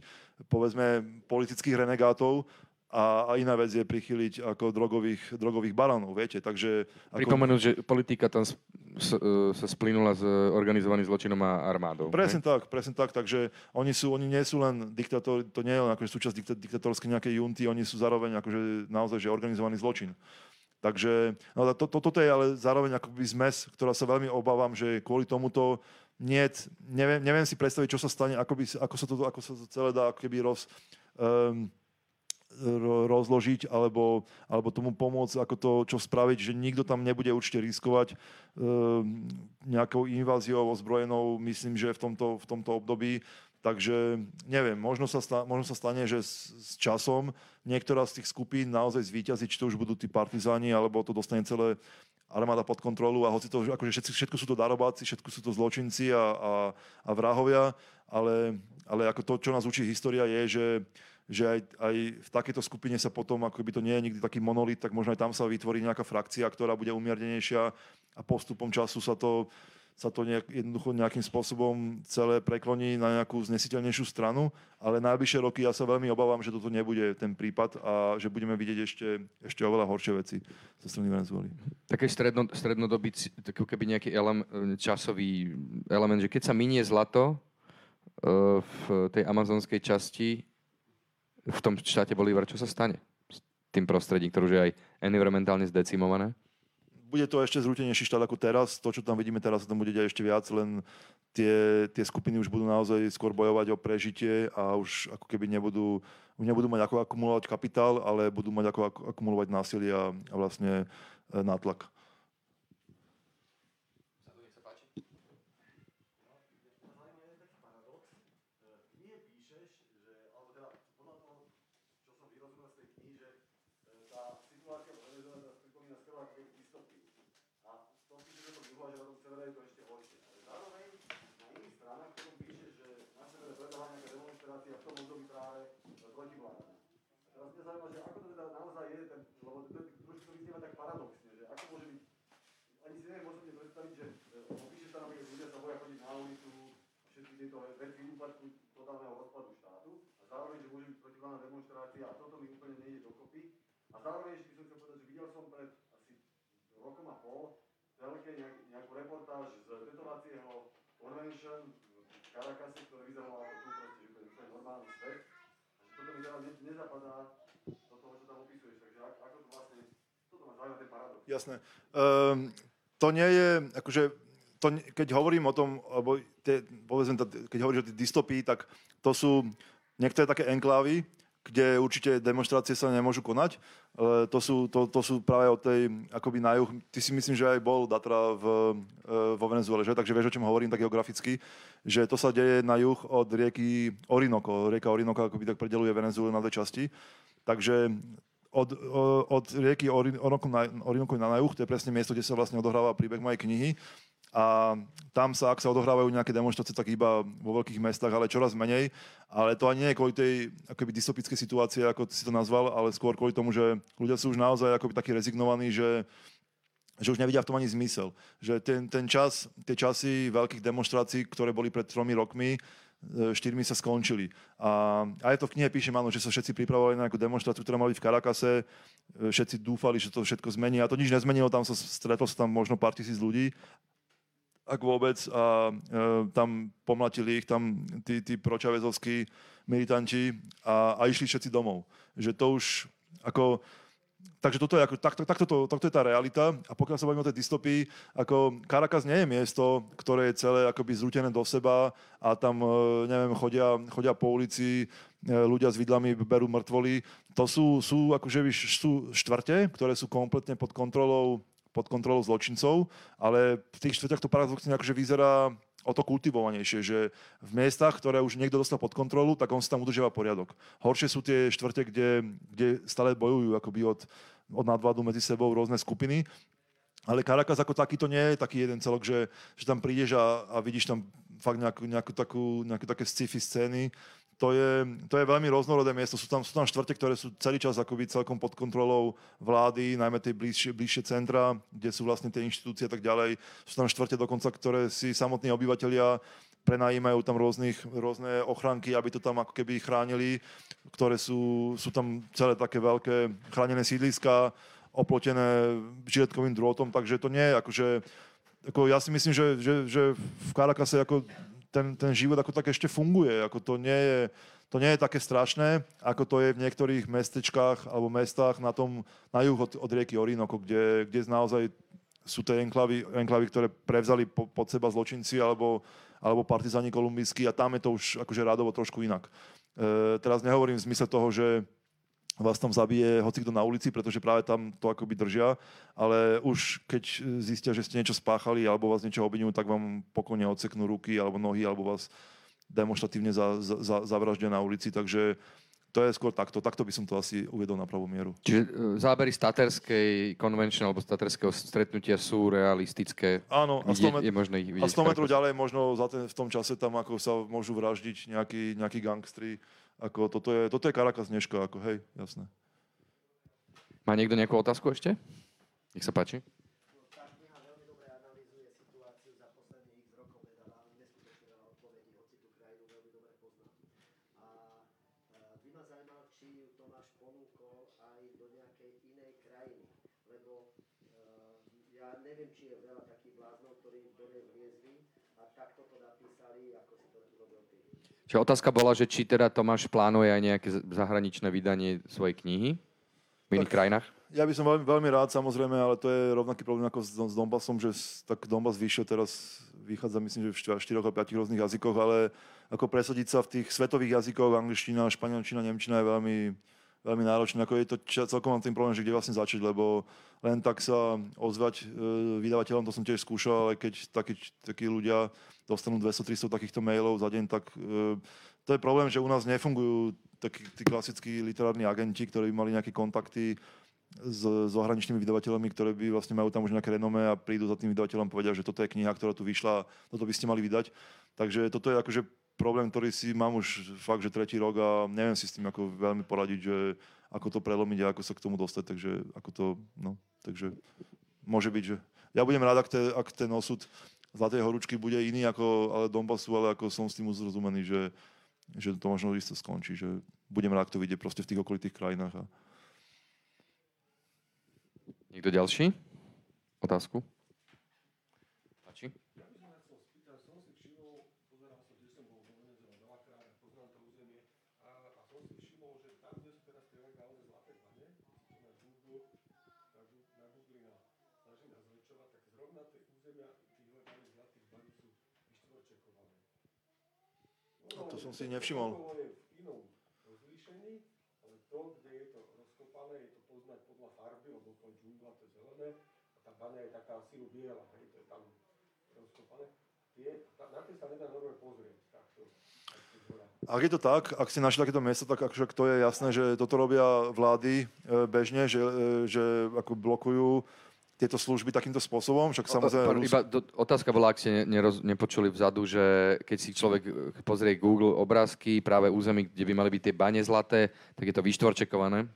povedzme, politických renegátov, a, a iná vec je prichyliť ako drogových, drogových baranov, viete, takže... Ako... Pripomenúť, že politika tam s, s, e, sa splínula s organizovaným zločinom a armádou. Presne ne? tak, presne tak, takže oni, sú, oni nie sú len diktatóri, to nie je len akože súčasť dikta, diktatorskej nejakej junty, oni sú zároveň akože naozaj že organizovaný zločin. Takže no, to, to, toto je ale zároveň akoby zmes, ktorá sa veľmi obávam, že kvôli tomuto nie, neviem, neviem si predstaviť, čo sa stane, ako, by, ako, sa, to, ako sa to celé dá ako keby roz, um, rozložiť alebo, alebo tomu pomôcť, ako to čo spraviť, že nikto tam nebude určite riskovať e, nejakou inváziou ozbrojenou, myslím, že v tomto, v tomto období. Takže neviem, možno sa, sta, možno sa stane, že s, s časom niektorá z tých skupín naozaj zvýťazí, či to už budú tí partizáni, alebo to dostane celé armáda pod kontrolu a hoci to, akože všetci, všetko sú to darobáci, všetko sú to zločinci a, a, a vrahovia, ale, ale ako to, čo nás učí história, je, že že aj, aj v takejto skupine sa potom, ako by to nie je nikdy taký monolit, tak možno aj tam sa vytvorí nejaká frakcia, ktorá bude umiernenejšia a postupom času sa to, sa to nejak, jednoducho nejakým spôsobom celé prekloní na nejakú znesiteľnejšiu stranu, ale najbližšie roky ja sa veľmi obávam, že toto nebude ten prípad a že budeme vidieť ešte, ešte oveľa horšie veci zo strany Venezuely. Také stredno, strednodobý, taký keby nejaký elem, časový element, že keď sa minie zlato uh, v tej amazonskej časti, v tom štáte Bolívar, čo sa stane s tým prostredím, ktoré už je aj environmentálne zdecimované? Bude to ešte zrútenejší štát ako teraz. To, čo tam vidíme teraz, sa tam bude diať ešte viac, len tie, tie skupiny už budú naozaj skôr bojovať o prežitie a už ako keby nebudú, nebudú mať ako akumulovať kapitál, ale budú mať ako akumulovať násilie a, a vlastne e, nátlak. Demonstrácia a toto mi úplne nejde dokopy. A zároveň ešte by som chcel povedať, že videl som pred asi rokom a pol veľké nejak, nejakú reportáž z tetovacieho convention v Caracase, ktoré vyzeralo ako tu proste, že úplne normálny svet. A že toto mi teda ne, nezapadá do toho, čo tam opisuješ. Takže ak, ako to vlastne, toto ma zaujíma ten paradox. Jasné. Um, to nie je, akože, to, keď hovorím o tom, alebo tie, povedzme, keď hovoríš o tej dystopii, tak to sú niektoré také enklávy, kde určite demonstrácie sa nemôžu konať. Ale to, sú, to, to sú práve od tej, akoby na juh. Ty si myslím, že aj bol Datra v, e, vo Venezuele, že? Takže vieš, o čom hovorím tak geograficky, že to sa deje na juh od rieky Orinoco. Rieka Orinoco akoby tak predeluje Venezuelu na dve časti. Takže od, o- od rieky Ori- Orinoco na, Orinoco na juh, to je presne miesto, kde sa vlastne odohráva príbeh mojej knihy. A tam sa, ak sa odohrávajú nejaké demonstrácie, tak iba vo veľkých mestách, ale čoraz menej. Ale to ani nie je kvôli tej akoby dystopickej situácii, ako si to nazval, ale skôr kvôli tomu, že ľudia sú už naozaj akoby takí rezignovaní, že že už nevidia v tom ani zmysel. Že ten, ten čas, tie časy veľkých demonstrácií, ktoré boli pred tromi rokmi, e, štyrmi sa skončili. A aj to v knihe píšem, áno, že sa všetci pripravovali na nejakú demonstráciu, ktorá byť v Karakase. E, Všetci dúfali, že to všetko zmení. A to nič nezmenilo, tam sa stretlo sa tam možno pár tisíc ľudí ak vôbec, a e, tam pomlatili ich tam tí, tí pročavezovskí militanti a, a išli všetci domov. Že to už ako... Takže toto je, ako, takto, takto, to, takto je tá realita a pokiaľ sa bavíme o tej dystopii, ako Caracas nie je miesto, ktoré je celé akoby zrútené do seba a tam, e, neviem, chodia, chodia po ulici, e, ľudia s vidlami berú mŕtvoly. To sú, sú, akože, víš, sú štvrte, ktoré sú kompletne pod kontrolou pod kontrolou zločincov, ale v tých štvrťach to paradoxne akože vyzerá o to kultivovanejšie, že v miestach, ktoré už niekto dostal pod kontrolu, tak on si tam udržiava poriadok. Horšie sú tie štvrte, kde, kde stále bojujú akoby od, od nadvládu medzi sebou rôzne skupiny. Ale Caracas ako taký to nie je taký jeden celok, že, že tam prídeš a, a vidíš tam fakt nejakú, nejakú, takú, nejaké také sci-fi scény. To je, to je veľmi rôznorodé miesto. Sú tam, sú tam štvrte, ktoré sú celý čas akoby celkom pod kontrolou vlády, najmä tie bližšie, bližšie centra, kde sú vlastne tie inštitúcie a tak ďalej. Sú tam štvrte dokonca, ktoré si samotní obyvateľia prenajímajú tam rôznych, rôzne ochranky, aby to tam ako keby chránili, ktoré sú, sú tam celé také veľké chránené sídliska, oplotené žiletkovým drôtom, takže to nie je akože, ako ja si myslím, že, že, že v Karakase ako ten, ten život ako tak ešte funguje, ako to nie je, to nie je také strašné, ako to je v niektorých mestečkách alebo mestách na tom, na juh od, od rieky Orinoco, kde, kde naozaj sú tie enklavy, enklavy ktoré prevzali po, pod seba zločinci alebo, alebo partizáni kolumbijskí a tam je to už akože rádovo trošku inak. E, teraz nehovorím v zmysle toho, že vás tam zabije hocikto na ulici, pretože práve tam to akoby držia, ale už keď zistia, že ste niečo spáchali alebo vás niečo obvinujú, tak vám pokojne odseknú ruky alebo nohy alebo vás demonstratívne za, za, za, zavraždia na ulici, takže to je skôr takto. Takto by som to asi uvedol na pravú mieru. Čiže e, zábery z Taterskej convention alebo z Taterského stretnutia sú realistické. Áno, a 100, Vidieť, met- je možné ich a vidieť. 100 metrov ďalej možno za ten, v tom čase tam ako sa môžu vraždiť nejakí, nejakí gangstri. Ako toto, je, toto je Caracas dneška, ako hej, jasné. Má niekto nejakú otázku ešte? Nech sa páči. Tá kniha veľmi dobre analýzuje situáciu za posledných x rokov, teda dá neskutočne veľa odpovedí, hoci tú krajinu veľmi dobre poznám. A e, by ma zaujímalo, či ju Tomáš ponúkol aj do nejakej inej krajiny, lebo e, ja neviem, či je veľa takých bláznov, ktorí do nej vliezli a takto to napísali, ako si to urobil ty. Čiže otázka bola, že či teda Tomáš plánuje aj nejaké zahraničné vydanie svojej knihy v iných Tak- krajinách? Ja by som veľmi, veľmi rád, samozrejme, ale to je rovnaký problém ako s, s Donbasom, že tak Donbas vyšiel teraz, vychádza myslím, že v 4 alebo 5 rôznych jazykoch, ale ako presadiť sa v tých svetových jazykoch, angličtina, španielčina, nemčina je veľmi, veľmi náročné. Ako je to celkom mám tým problém, že kde vlastne začať, lebo len tak sa ozvať e, vydavateľom, to som tiež skúšal, ale keď takí, takí ľudia dostanú 200-300 takýchto mailov za deň, tak e, to je problém, že u nás nefungujú takí tí klasickí literárni agenti, ktorí by mali nejaké kontakty s, ohraničnými vydavateľmi, ktoré by vlastne majú tam už nejaké renome a prídu za tým vydavateľom povedia, že toto je kniha, ktorá tu vyšla, toto by ste mali vydať. Takže toto je akože problém, ktorý si mám už fakt, že tretí rok a neviem si s tým ako veľmi poradiť, že ako to prelomiť a ako sa k tomu dostať, takže ako to, no, takže môže byť, že ja budem rád, ak, te, ak ten osud Zlatej horúčky bude iný ako ale Donbassu, ale ako som s tým uzrozumený, že, že to možno isto skončí, že budem rád, to vidieť proste v tých okolitých krajinách. A... Niekto ďalší? Otázku? Páči? A to som si nevšimol. je v inom rozlíšení, ale to, kde je to rozkopané, je to poznať podľa farby, lebo to je džungla, to je zelené, a tá baňa je taká silu biela, hej, to je tam rozkopané. Tie, ta, na tie sa nedá normálne pozrieť, takto, takto z hora. Ak je to tak, ak ste našli takéto miesto, tak akože to je jasné, že toto robia vlády e, bežne, že, e, že ako blokujú tieto služby takýmto spôsobom, však samozrejme... Rus- iba do, otázka bola, ak ste ne, neroz, nepočuli vzadu, že keď si človek eh, pozrie Google obrázky práve území, kde by mali byť tie bane zlaté, tak je to vyštvorčekované.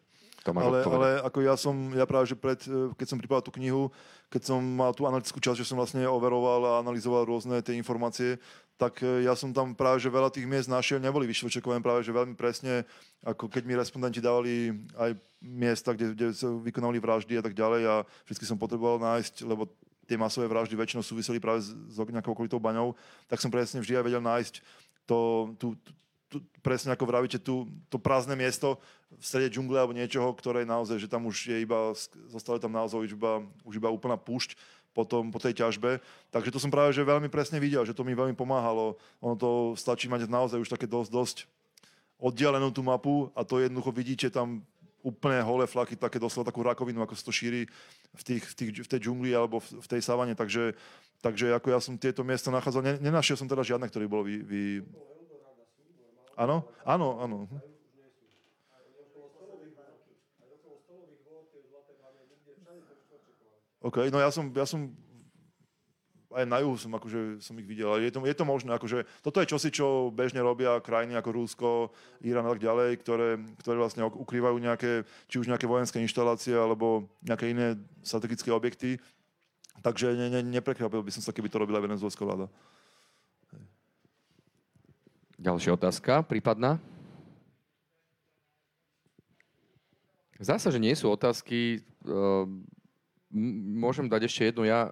To máš ale, odpovedať. ale ako ja som, ja práve, že pred, e, keď som pripravil tú knihu, keď som mal tú analytickú časť, že som vlastne overoval a analyzoval rôzne tie informácie, tak e, ja som tam práve, že veľa tých miest našiel, neboli vyšvočekované práve, že veľmi presne, ako keď mi respondenti dávali aj miesta, kde, kde sa vykonali vraždy a tak ďalej a vždy som potreboval nájsť, lebo tie masové vraždy väčšinou súviseli práve s, s nejakou okolitou baňou, tak som presne vždy aj vedel nájsť to, tú, tú, presne ako vravíte, tú, to prázdne miesto v strede džungle alebo niečoho, ktoré naozaj, že tam už je iba, zostali tam naozaj už iba, už iba úplná púšť potom, po tej ťažbe. Takže to som práve že veľmi presne videl, že to mi veľmi pomáhalo. Ono to stačí mať naozaj už také dosť, dosť oddialenú tú mapu a to jednoducho vidíte tam úplne holé flaky, také doslova takú rakovinu, ako sa to šíri v, tých, v, tých, v tej džungli alebo v, v tej savane. Takže, takže ako ja som tieto miesta nachádzal, ne, nenašiel som teda žiadne, ktoré bolo vy, vy... Áno? Áno, áno. OK, no ja som, ja som aj na juhu som, akože, som ich videl. Je to, je to možné. Akože, toto je čosi, čo bežne robia krajiny ako Rúsko, Irán a tak ďalej, ktoré, ktoré vlastne ukrývajú nejaké, či už nejaké vojenské inštalácie alebo nejaké iné strategické objekty. Takže ne, ne, neprekvapil by som sa, keby to robila venezuelská vláda. Ďalšia otázka, prípadná? Zdá sa, že nie sú otázky. M- Môžem dať ešte jednu. Ja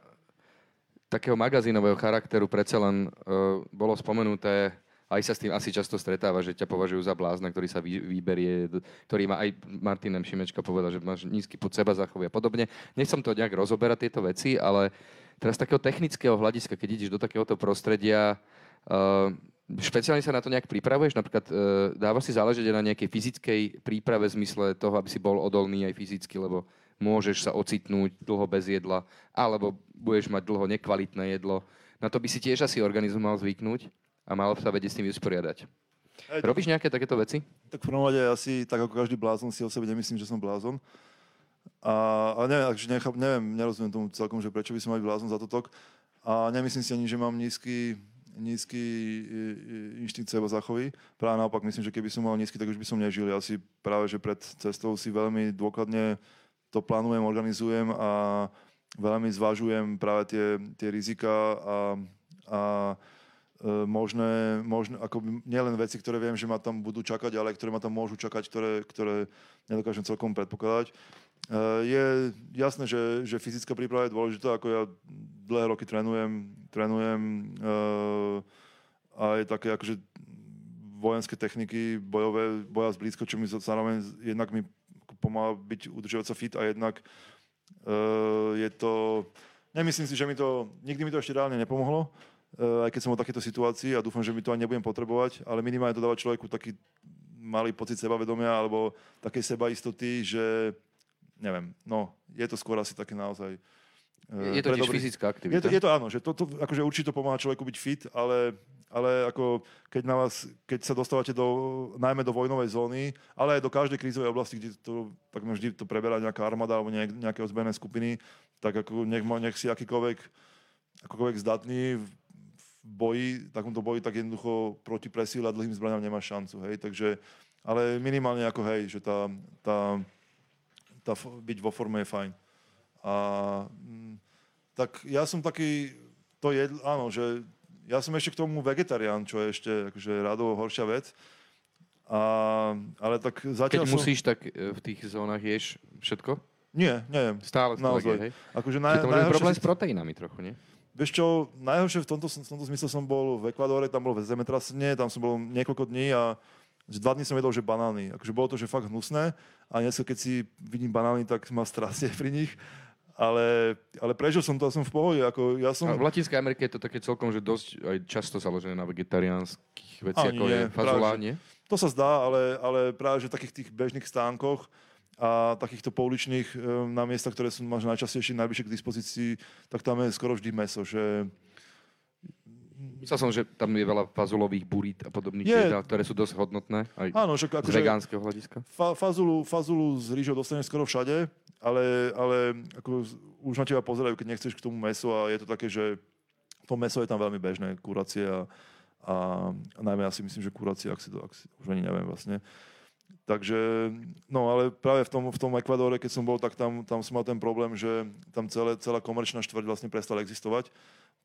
takého magazínového charakteru predsa len uh, bolo spomenuté, aj sa s tým asi často stretáva, že ťa považujú za blázna, ktorý sa vy, vyberie, ktorý má aj Martin. Šimečka povedal, že máš nízky pod seba zachovy a podobne. Nechcem to nejak rozoberať tieto veci, ale teraz z takého technického hľadiska, keď ideš do takéhoto prostredia, uh, špeciálne sa na to nejak pripravuješ? Napríklad uh, dáva si záležať aj na nejakej fyzickej príprave v zmysle toho, aby si bol odolný aj fyzicky, lebo môžeš sa ocitnúť dlho bez jedla, alebo budeš mať dlho nekvalitné jedlo. Na to by si tiež asi organizmus mal zvyknúť a mal sa vedieť s tým vysporiadať. To- Robíš nejaké takéto veci? Tak v prvom rade asi, tak ako každý blázon, si o sebe nemyslím, že som blázon. A, a neviem, akože nechap, neviem, nerozumiem tomu celkom, že prečo by som mal blázon za toto. A nemyslím si ani, že mám nízky, nízky i- i- inštinkt seba zachovy. Práve naopak, myslím, že keby som mal nízky, tak už by som nežil. Ja si práve, že pred cestou si veľmi dôkladne to plánujem, organizujem a veľmi zvažujem práve tie, tie rizika a, a e, možné, možné ako nielen veci, ktoré viem, že ma tam budú čakať, ale ktoré ma tam môžu čakať, ktoré, ktoré nedokážem celkom predpokladať. E, Je jasné, že, že fyzická príprava je dôležitá, ako ja dlhé roky trénujem, trénujem e, aj také akože vojenské techniky, bojové, boja zblízko, čo mi zároveň jednak mi pomáha byť udržovať sa fit a jednak uh, je to... Nemyslím si, že mi to... Nikdy mi to ešte reálne nepomohlo, aj keď som v takéto situácii a dúfam, že mi to ani nebudem potrebovať, ale minimálne to dáva človeku taký malý pocit sebavedomia alebo takej sebaistoty, že neviem, no, je to skôr asi také naozaj... eh, Je to tiež dobrý- fyzická je aktivita. to, je to áno, že to, to akože určite pomáha človeku byť fit, ale, ale ako keď, na vás, keď sa dostávate do, najmä do vojnovej zóny, ale aj do každej krízovej oblasti, kde to takmer vždy to preberá nejaká armáda alebo nejak, nejaké ozbrojené skupiny, tak ako nech, nech si akýkoľvek, akokoľvek zdatný v, v boji, takomto boji, tak jednoducho proti presíle a dlhým zbraniam nemá šancu, hej, takže, ale minimálne ako hej, že tá, tá, tá byť vo forme je fajn. A mm, tak ja som taký, to jedl, áno, že ja som ešte k tomu vegetarián, čo je ešte akože radovo horšia vec. A, ale tak zatiaľ Keď som... musíš, tak e, v tých zónach ješ všetko? Nie, neviem. Stále Naozaj. hej? Akože naj, to najhoršie problém s proteínami trochu, nie? Vieš čo, najhoršie v tomto, v tomto zmysle som bol v Ekvadore, tam bolo zemetrasenie, tam som bol niekoľko dní a že dva dní som jedol, že banány. Akože bolo to, že fakt hnusné a dnes, keď si vidím banány, tak ma strasie pri nich. Ale, ale prežil som to a som v pohode. Ako ja som... A v Latinskej Amerike je to také celkom, že dosť aj často založené na vegetariánskych veciach, ako nie, je fazulá, práve, že- nie? To sa zdá, ale, ale práve že v takých tých bežných stánkoch a takýchto pouličných e, na miestach, ktoré sú máš najčastejšie najbližšie k dispozícii, tak tam je skoro vždy meso, že Myslel som, že tam je veľa fazulových burít a podobných Je. jedál, ktoré sú dosť hodnotné, aj áno, však z akože vegánskeho hľadiska. fa, fazulu, fazulu s rýžou dostaneš skoro všade, ale, ale ako z- už na teba pozerajú, keď nechceš k tomu mesu a je to také, že to meso je tam veľmi bežné, kuracie a, a, a najmä ja si myslím, že kuracie, ak si to, ak si, už ani neviem vlastne. Takže, no ale práve v tom, v tom Ekvadore, keď som bol, tak tam, tam som mal ten problém, že tam celé, celá komerčná štvrť vlastne prestala existovať,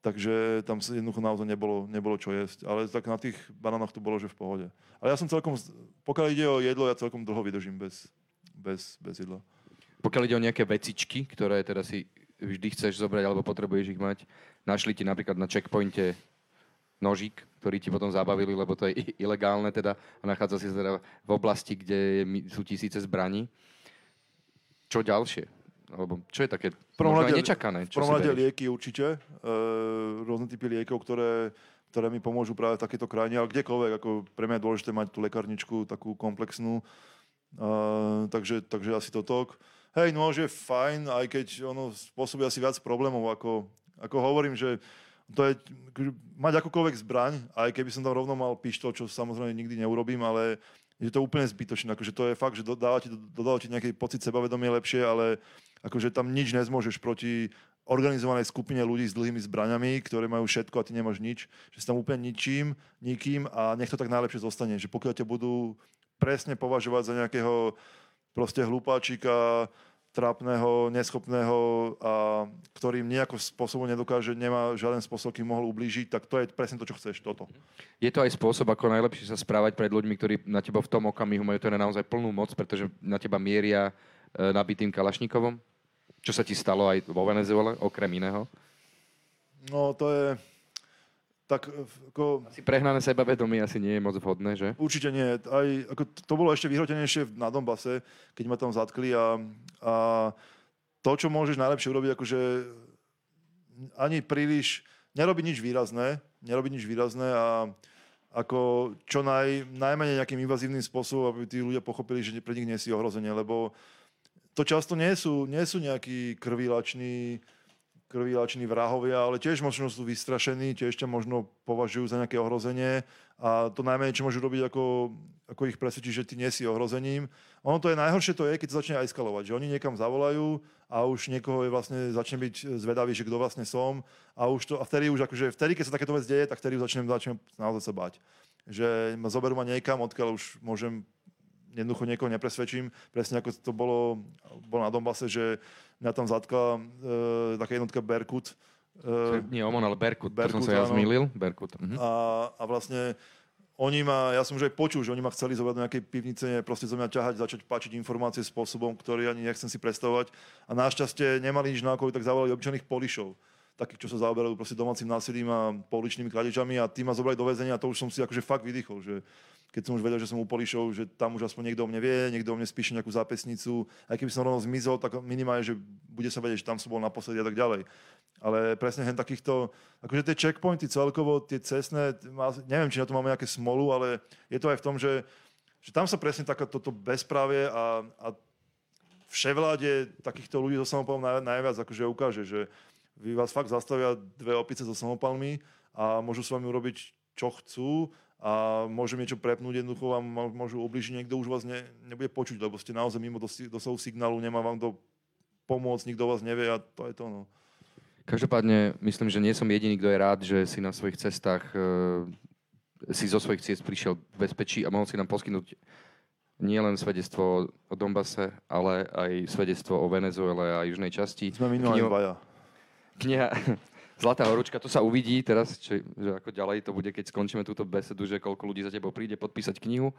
takže tam jednoducho naozaj nebolo, nebolo čo jesť. Ale tak na tých banánoch to bolo, že v pohode. Ale ja som celkom, pokiaľ ide o jedlo, ja celkom dlho vydržím bez, bez, bez jedla. Pokiaľ ide o nejaké vecičky, ktoré teda si vždy chceš zobrať alebo potrebuješ ich mať, našli ti napríklad na checkpointe nožík, ktorý ti potom zabavili, lebo to je ilegálne teda a nachádza si teda v oblasti, kde sú tisíce zbraní. Čo ďalšie? Alebo čo je také prvom rade- nečakané? V Čo prvom si rade berieš? lieky určite, e, rôzne typy liekov, ktoré, ktoré mi pomôžu práve v takejto krajine, ale kdekoľvek, ako pre mňa je dôležité mať tú lekárničku takú komplexnú, e, takže, takže asi to tok. Hej, nôž je fajn, aj keď ono spôsobí asi viac problémov, ako, ako hovorím, že to je, akože mať akúkoľvek zbraň, aj keby som tam rovno mal pištol, čo samozrejme nikdy neurobím, ale je to úplne zbytočné. Akože to je fakt, že dodáva ti, dodáva ti nejaký pocit sebavedomie lepšie, ale akože tam nič nezmôžeš proti organizovanej skupine ľudí s dlhými zbraňami, ktoré majú všetko a ty nemáš nič. Že si tam úplne ničím, nikým a nech to tak najlepšie zostane. Že pokiaľ ťa budú presne považovať za nejakého proste hlupáčika, trápneho, neschopného a ktorým nejakým spôsobom nedokáže, nemá žiaden spôsob, kým mohol ublížiť, tak to je presne to, čo chceš, toto. Je to aj spôsob, ako najlepšie sa správať pred ľuďmi, ktorí na teba v tom okamihu majú teda naozaj plnú moc, pretože na teba mieria e, nabitým kalašnikovom? Čo sa ti stalo aj vo Venezuele, okrem iného? No to je... Tak ako, Asi prehnané sebavedomie asi nie je moc vhodné, že? určite nie. Aj, ako, to- to bolo ešte vyhrotenejšie na Donbase, keď ma tam zatkli a, a to, čo môžeš najlepšie urobiť, akože ani príliš, nerobiť nič výrazné, nerobiť nič výrazné a ako čo naj, najmenej nejakým invazívnym spôsobom, aby tí ľudia pochopili, že pre nich nie si ohrozenie, lebo to často nie sú, nie sú nejakí krvilační, krvilační vrahovia, ale tiež možno sú vystrašení, tiež ťa možno považujú za nejaké ohrozenie a to najmenej, čo môžu robiť, ako, ako ich presvedčiť, že ty nie si ohrozením. Ono to je najhoršie, to je, keď sa začne aj eskalovať, že oni niekam zavolajú a už niekoho je vlastne, začne byť zvedavý, že kto vlastne som a už to, a vtedy už akože, vtedy, keď sa takéto vec deje, tak vtedy už začnem, začnem naozaj sa bať. Že ma zoberú ma niekam, odkiaľ už môžem jednoducho niekoho nepresvedčím. Presne ako to bolo, bolo na Donbase, že mňa tam zatkla e, taká jednotka Berkut. E, Nie Omon, ale Berkut. to som Berkut, sa ja áno. zmýlil. Berkut. Mhm. a, a vlastne oni ma, ja som už aj počul, že oni ma chceli zobrať do nejakej pivnice, proste zo mňa ťahať, začať páčiť informácie spôsobom, ktorý ani nechcem si predstavovať. A našťastie nemali nič na okolí, tak zavolali obyčajných polišov takých, čo sa zaoberajú proste domácim násilím a pouličnými krádežami a tí ma zobrali do väzenia a to už som si akože fakt vydýchol, že keď som už vedel, že som u polišov, že tam už aspoň niekto o mne vie, niekto o mne spíše nejakú zápisnicu, aj keby som rovno zmizol, tak minimálne, že bude sa vedieť, že tam som bol naposledy a tak ďalej. Ale presne hen takýchto, akože tie checkpointy celkovo, tie cestné, neviem, či na to máme nejaké smolu, ale je to aj v tom, že, že tam sa presne taká toto bezprávie a, a vševláde takýchto ľudí samopalom naj, najviac akože ukáže, že vy vás fakt zastavia dve opice so samopalmi a môžu s vami urobiť čo chcú a môžu niečo prepnúť, jednoducho vám môžu ubližiť, niekto už vás ne, nebude počuť, lebo ste naozaj mimo dosahu signálu, nemá vám to pomôcť, nikto vás nevie a to je to. No. Každopádne myslím, že nie som jediný, kto je rád, že si na svojich cestách e, si zo svojich ciest prišiel v bezpečí a mohol si nám poskytnúť nielen svedectvo o Donbase, ale aj svedectvo o Venezuele a južnej časti. Sme Kniho- dvaja. Kniha Zlatá horúčka, to sa uvidí teraz, či, že ako ďalej to bude, keď skončíme túto besedu, že koľko ľudí za tebou príde podpísať knihu.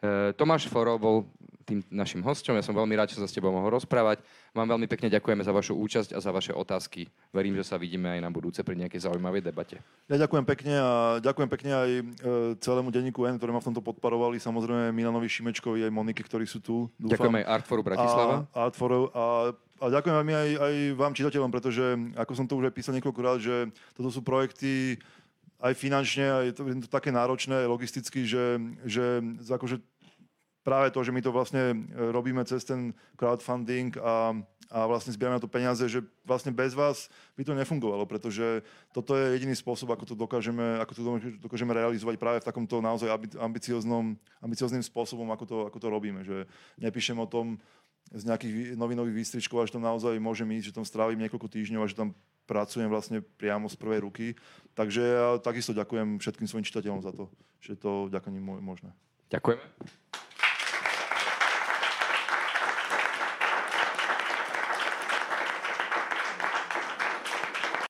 E, Tomáš Foro bol tým našim hosťom, ja som veľmi rád, že sa s tebou mohol rozprávať. Vám veľmi pekne ďakujeme za vašu účasť a za vaše otázky. Verím, že sa vidíme aj na budúce pri nejakej zaujímavej debate. Ja ďakujem pekne a ďakujem pekne aj e, celému denníku N, ktorí ma v tomto podporovali, samozrejme Milanovi Šimečkovi aj Monike, ktorí sú tu. Dúfam. Ďakujem aj Artforu Bratislava. A, Artforov a, a ďakujem vám aj, aj vám čitateľom, pretože ako som to už aj písal niekoľkokrát, že toto sú projekty aj finančne, aj to, je to také náročné logisticky, že, že akože práve to, že my to vlastne e, robíme cez ten crowdfunding a, a vlastne zbierame na to peniaze, že vlastne bez vás by to nefungovalo, pretože toto je jediný spôsob, ako to dokážeme, ako to dokážeme realizovať práve v takomto naozaj ambi- ambicioznom, ambiciozným spôsobom, ako to, ako to robíme. Že nepíšem o tom z nejakých vý- novinových výstričkov, až tam naozaj môžem ísť, že tam strávim niekoľko týždňov a že tam pracujem vlastne priamo z prvej ruky. Takže ja takisto ďakujem všetkým svojim čitateľom za to, že to nim je možné. Ďakujeme.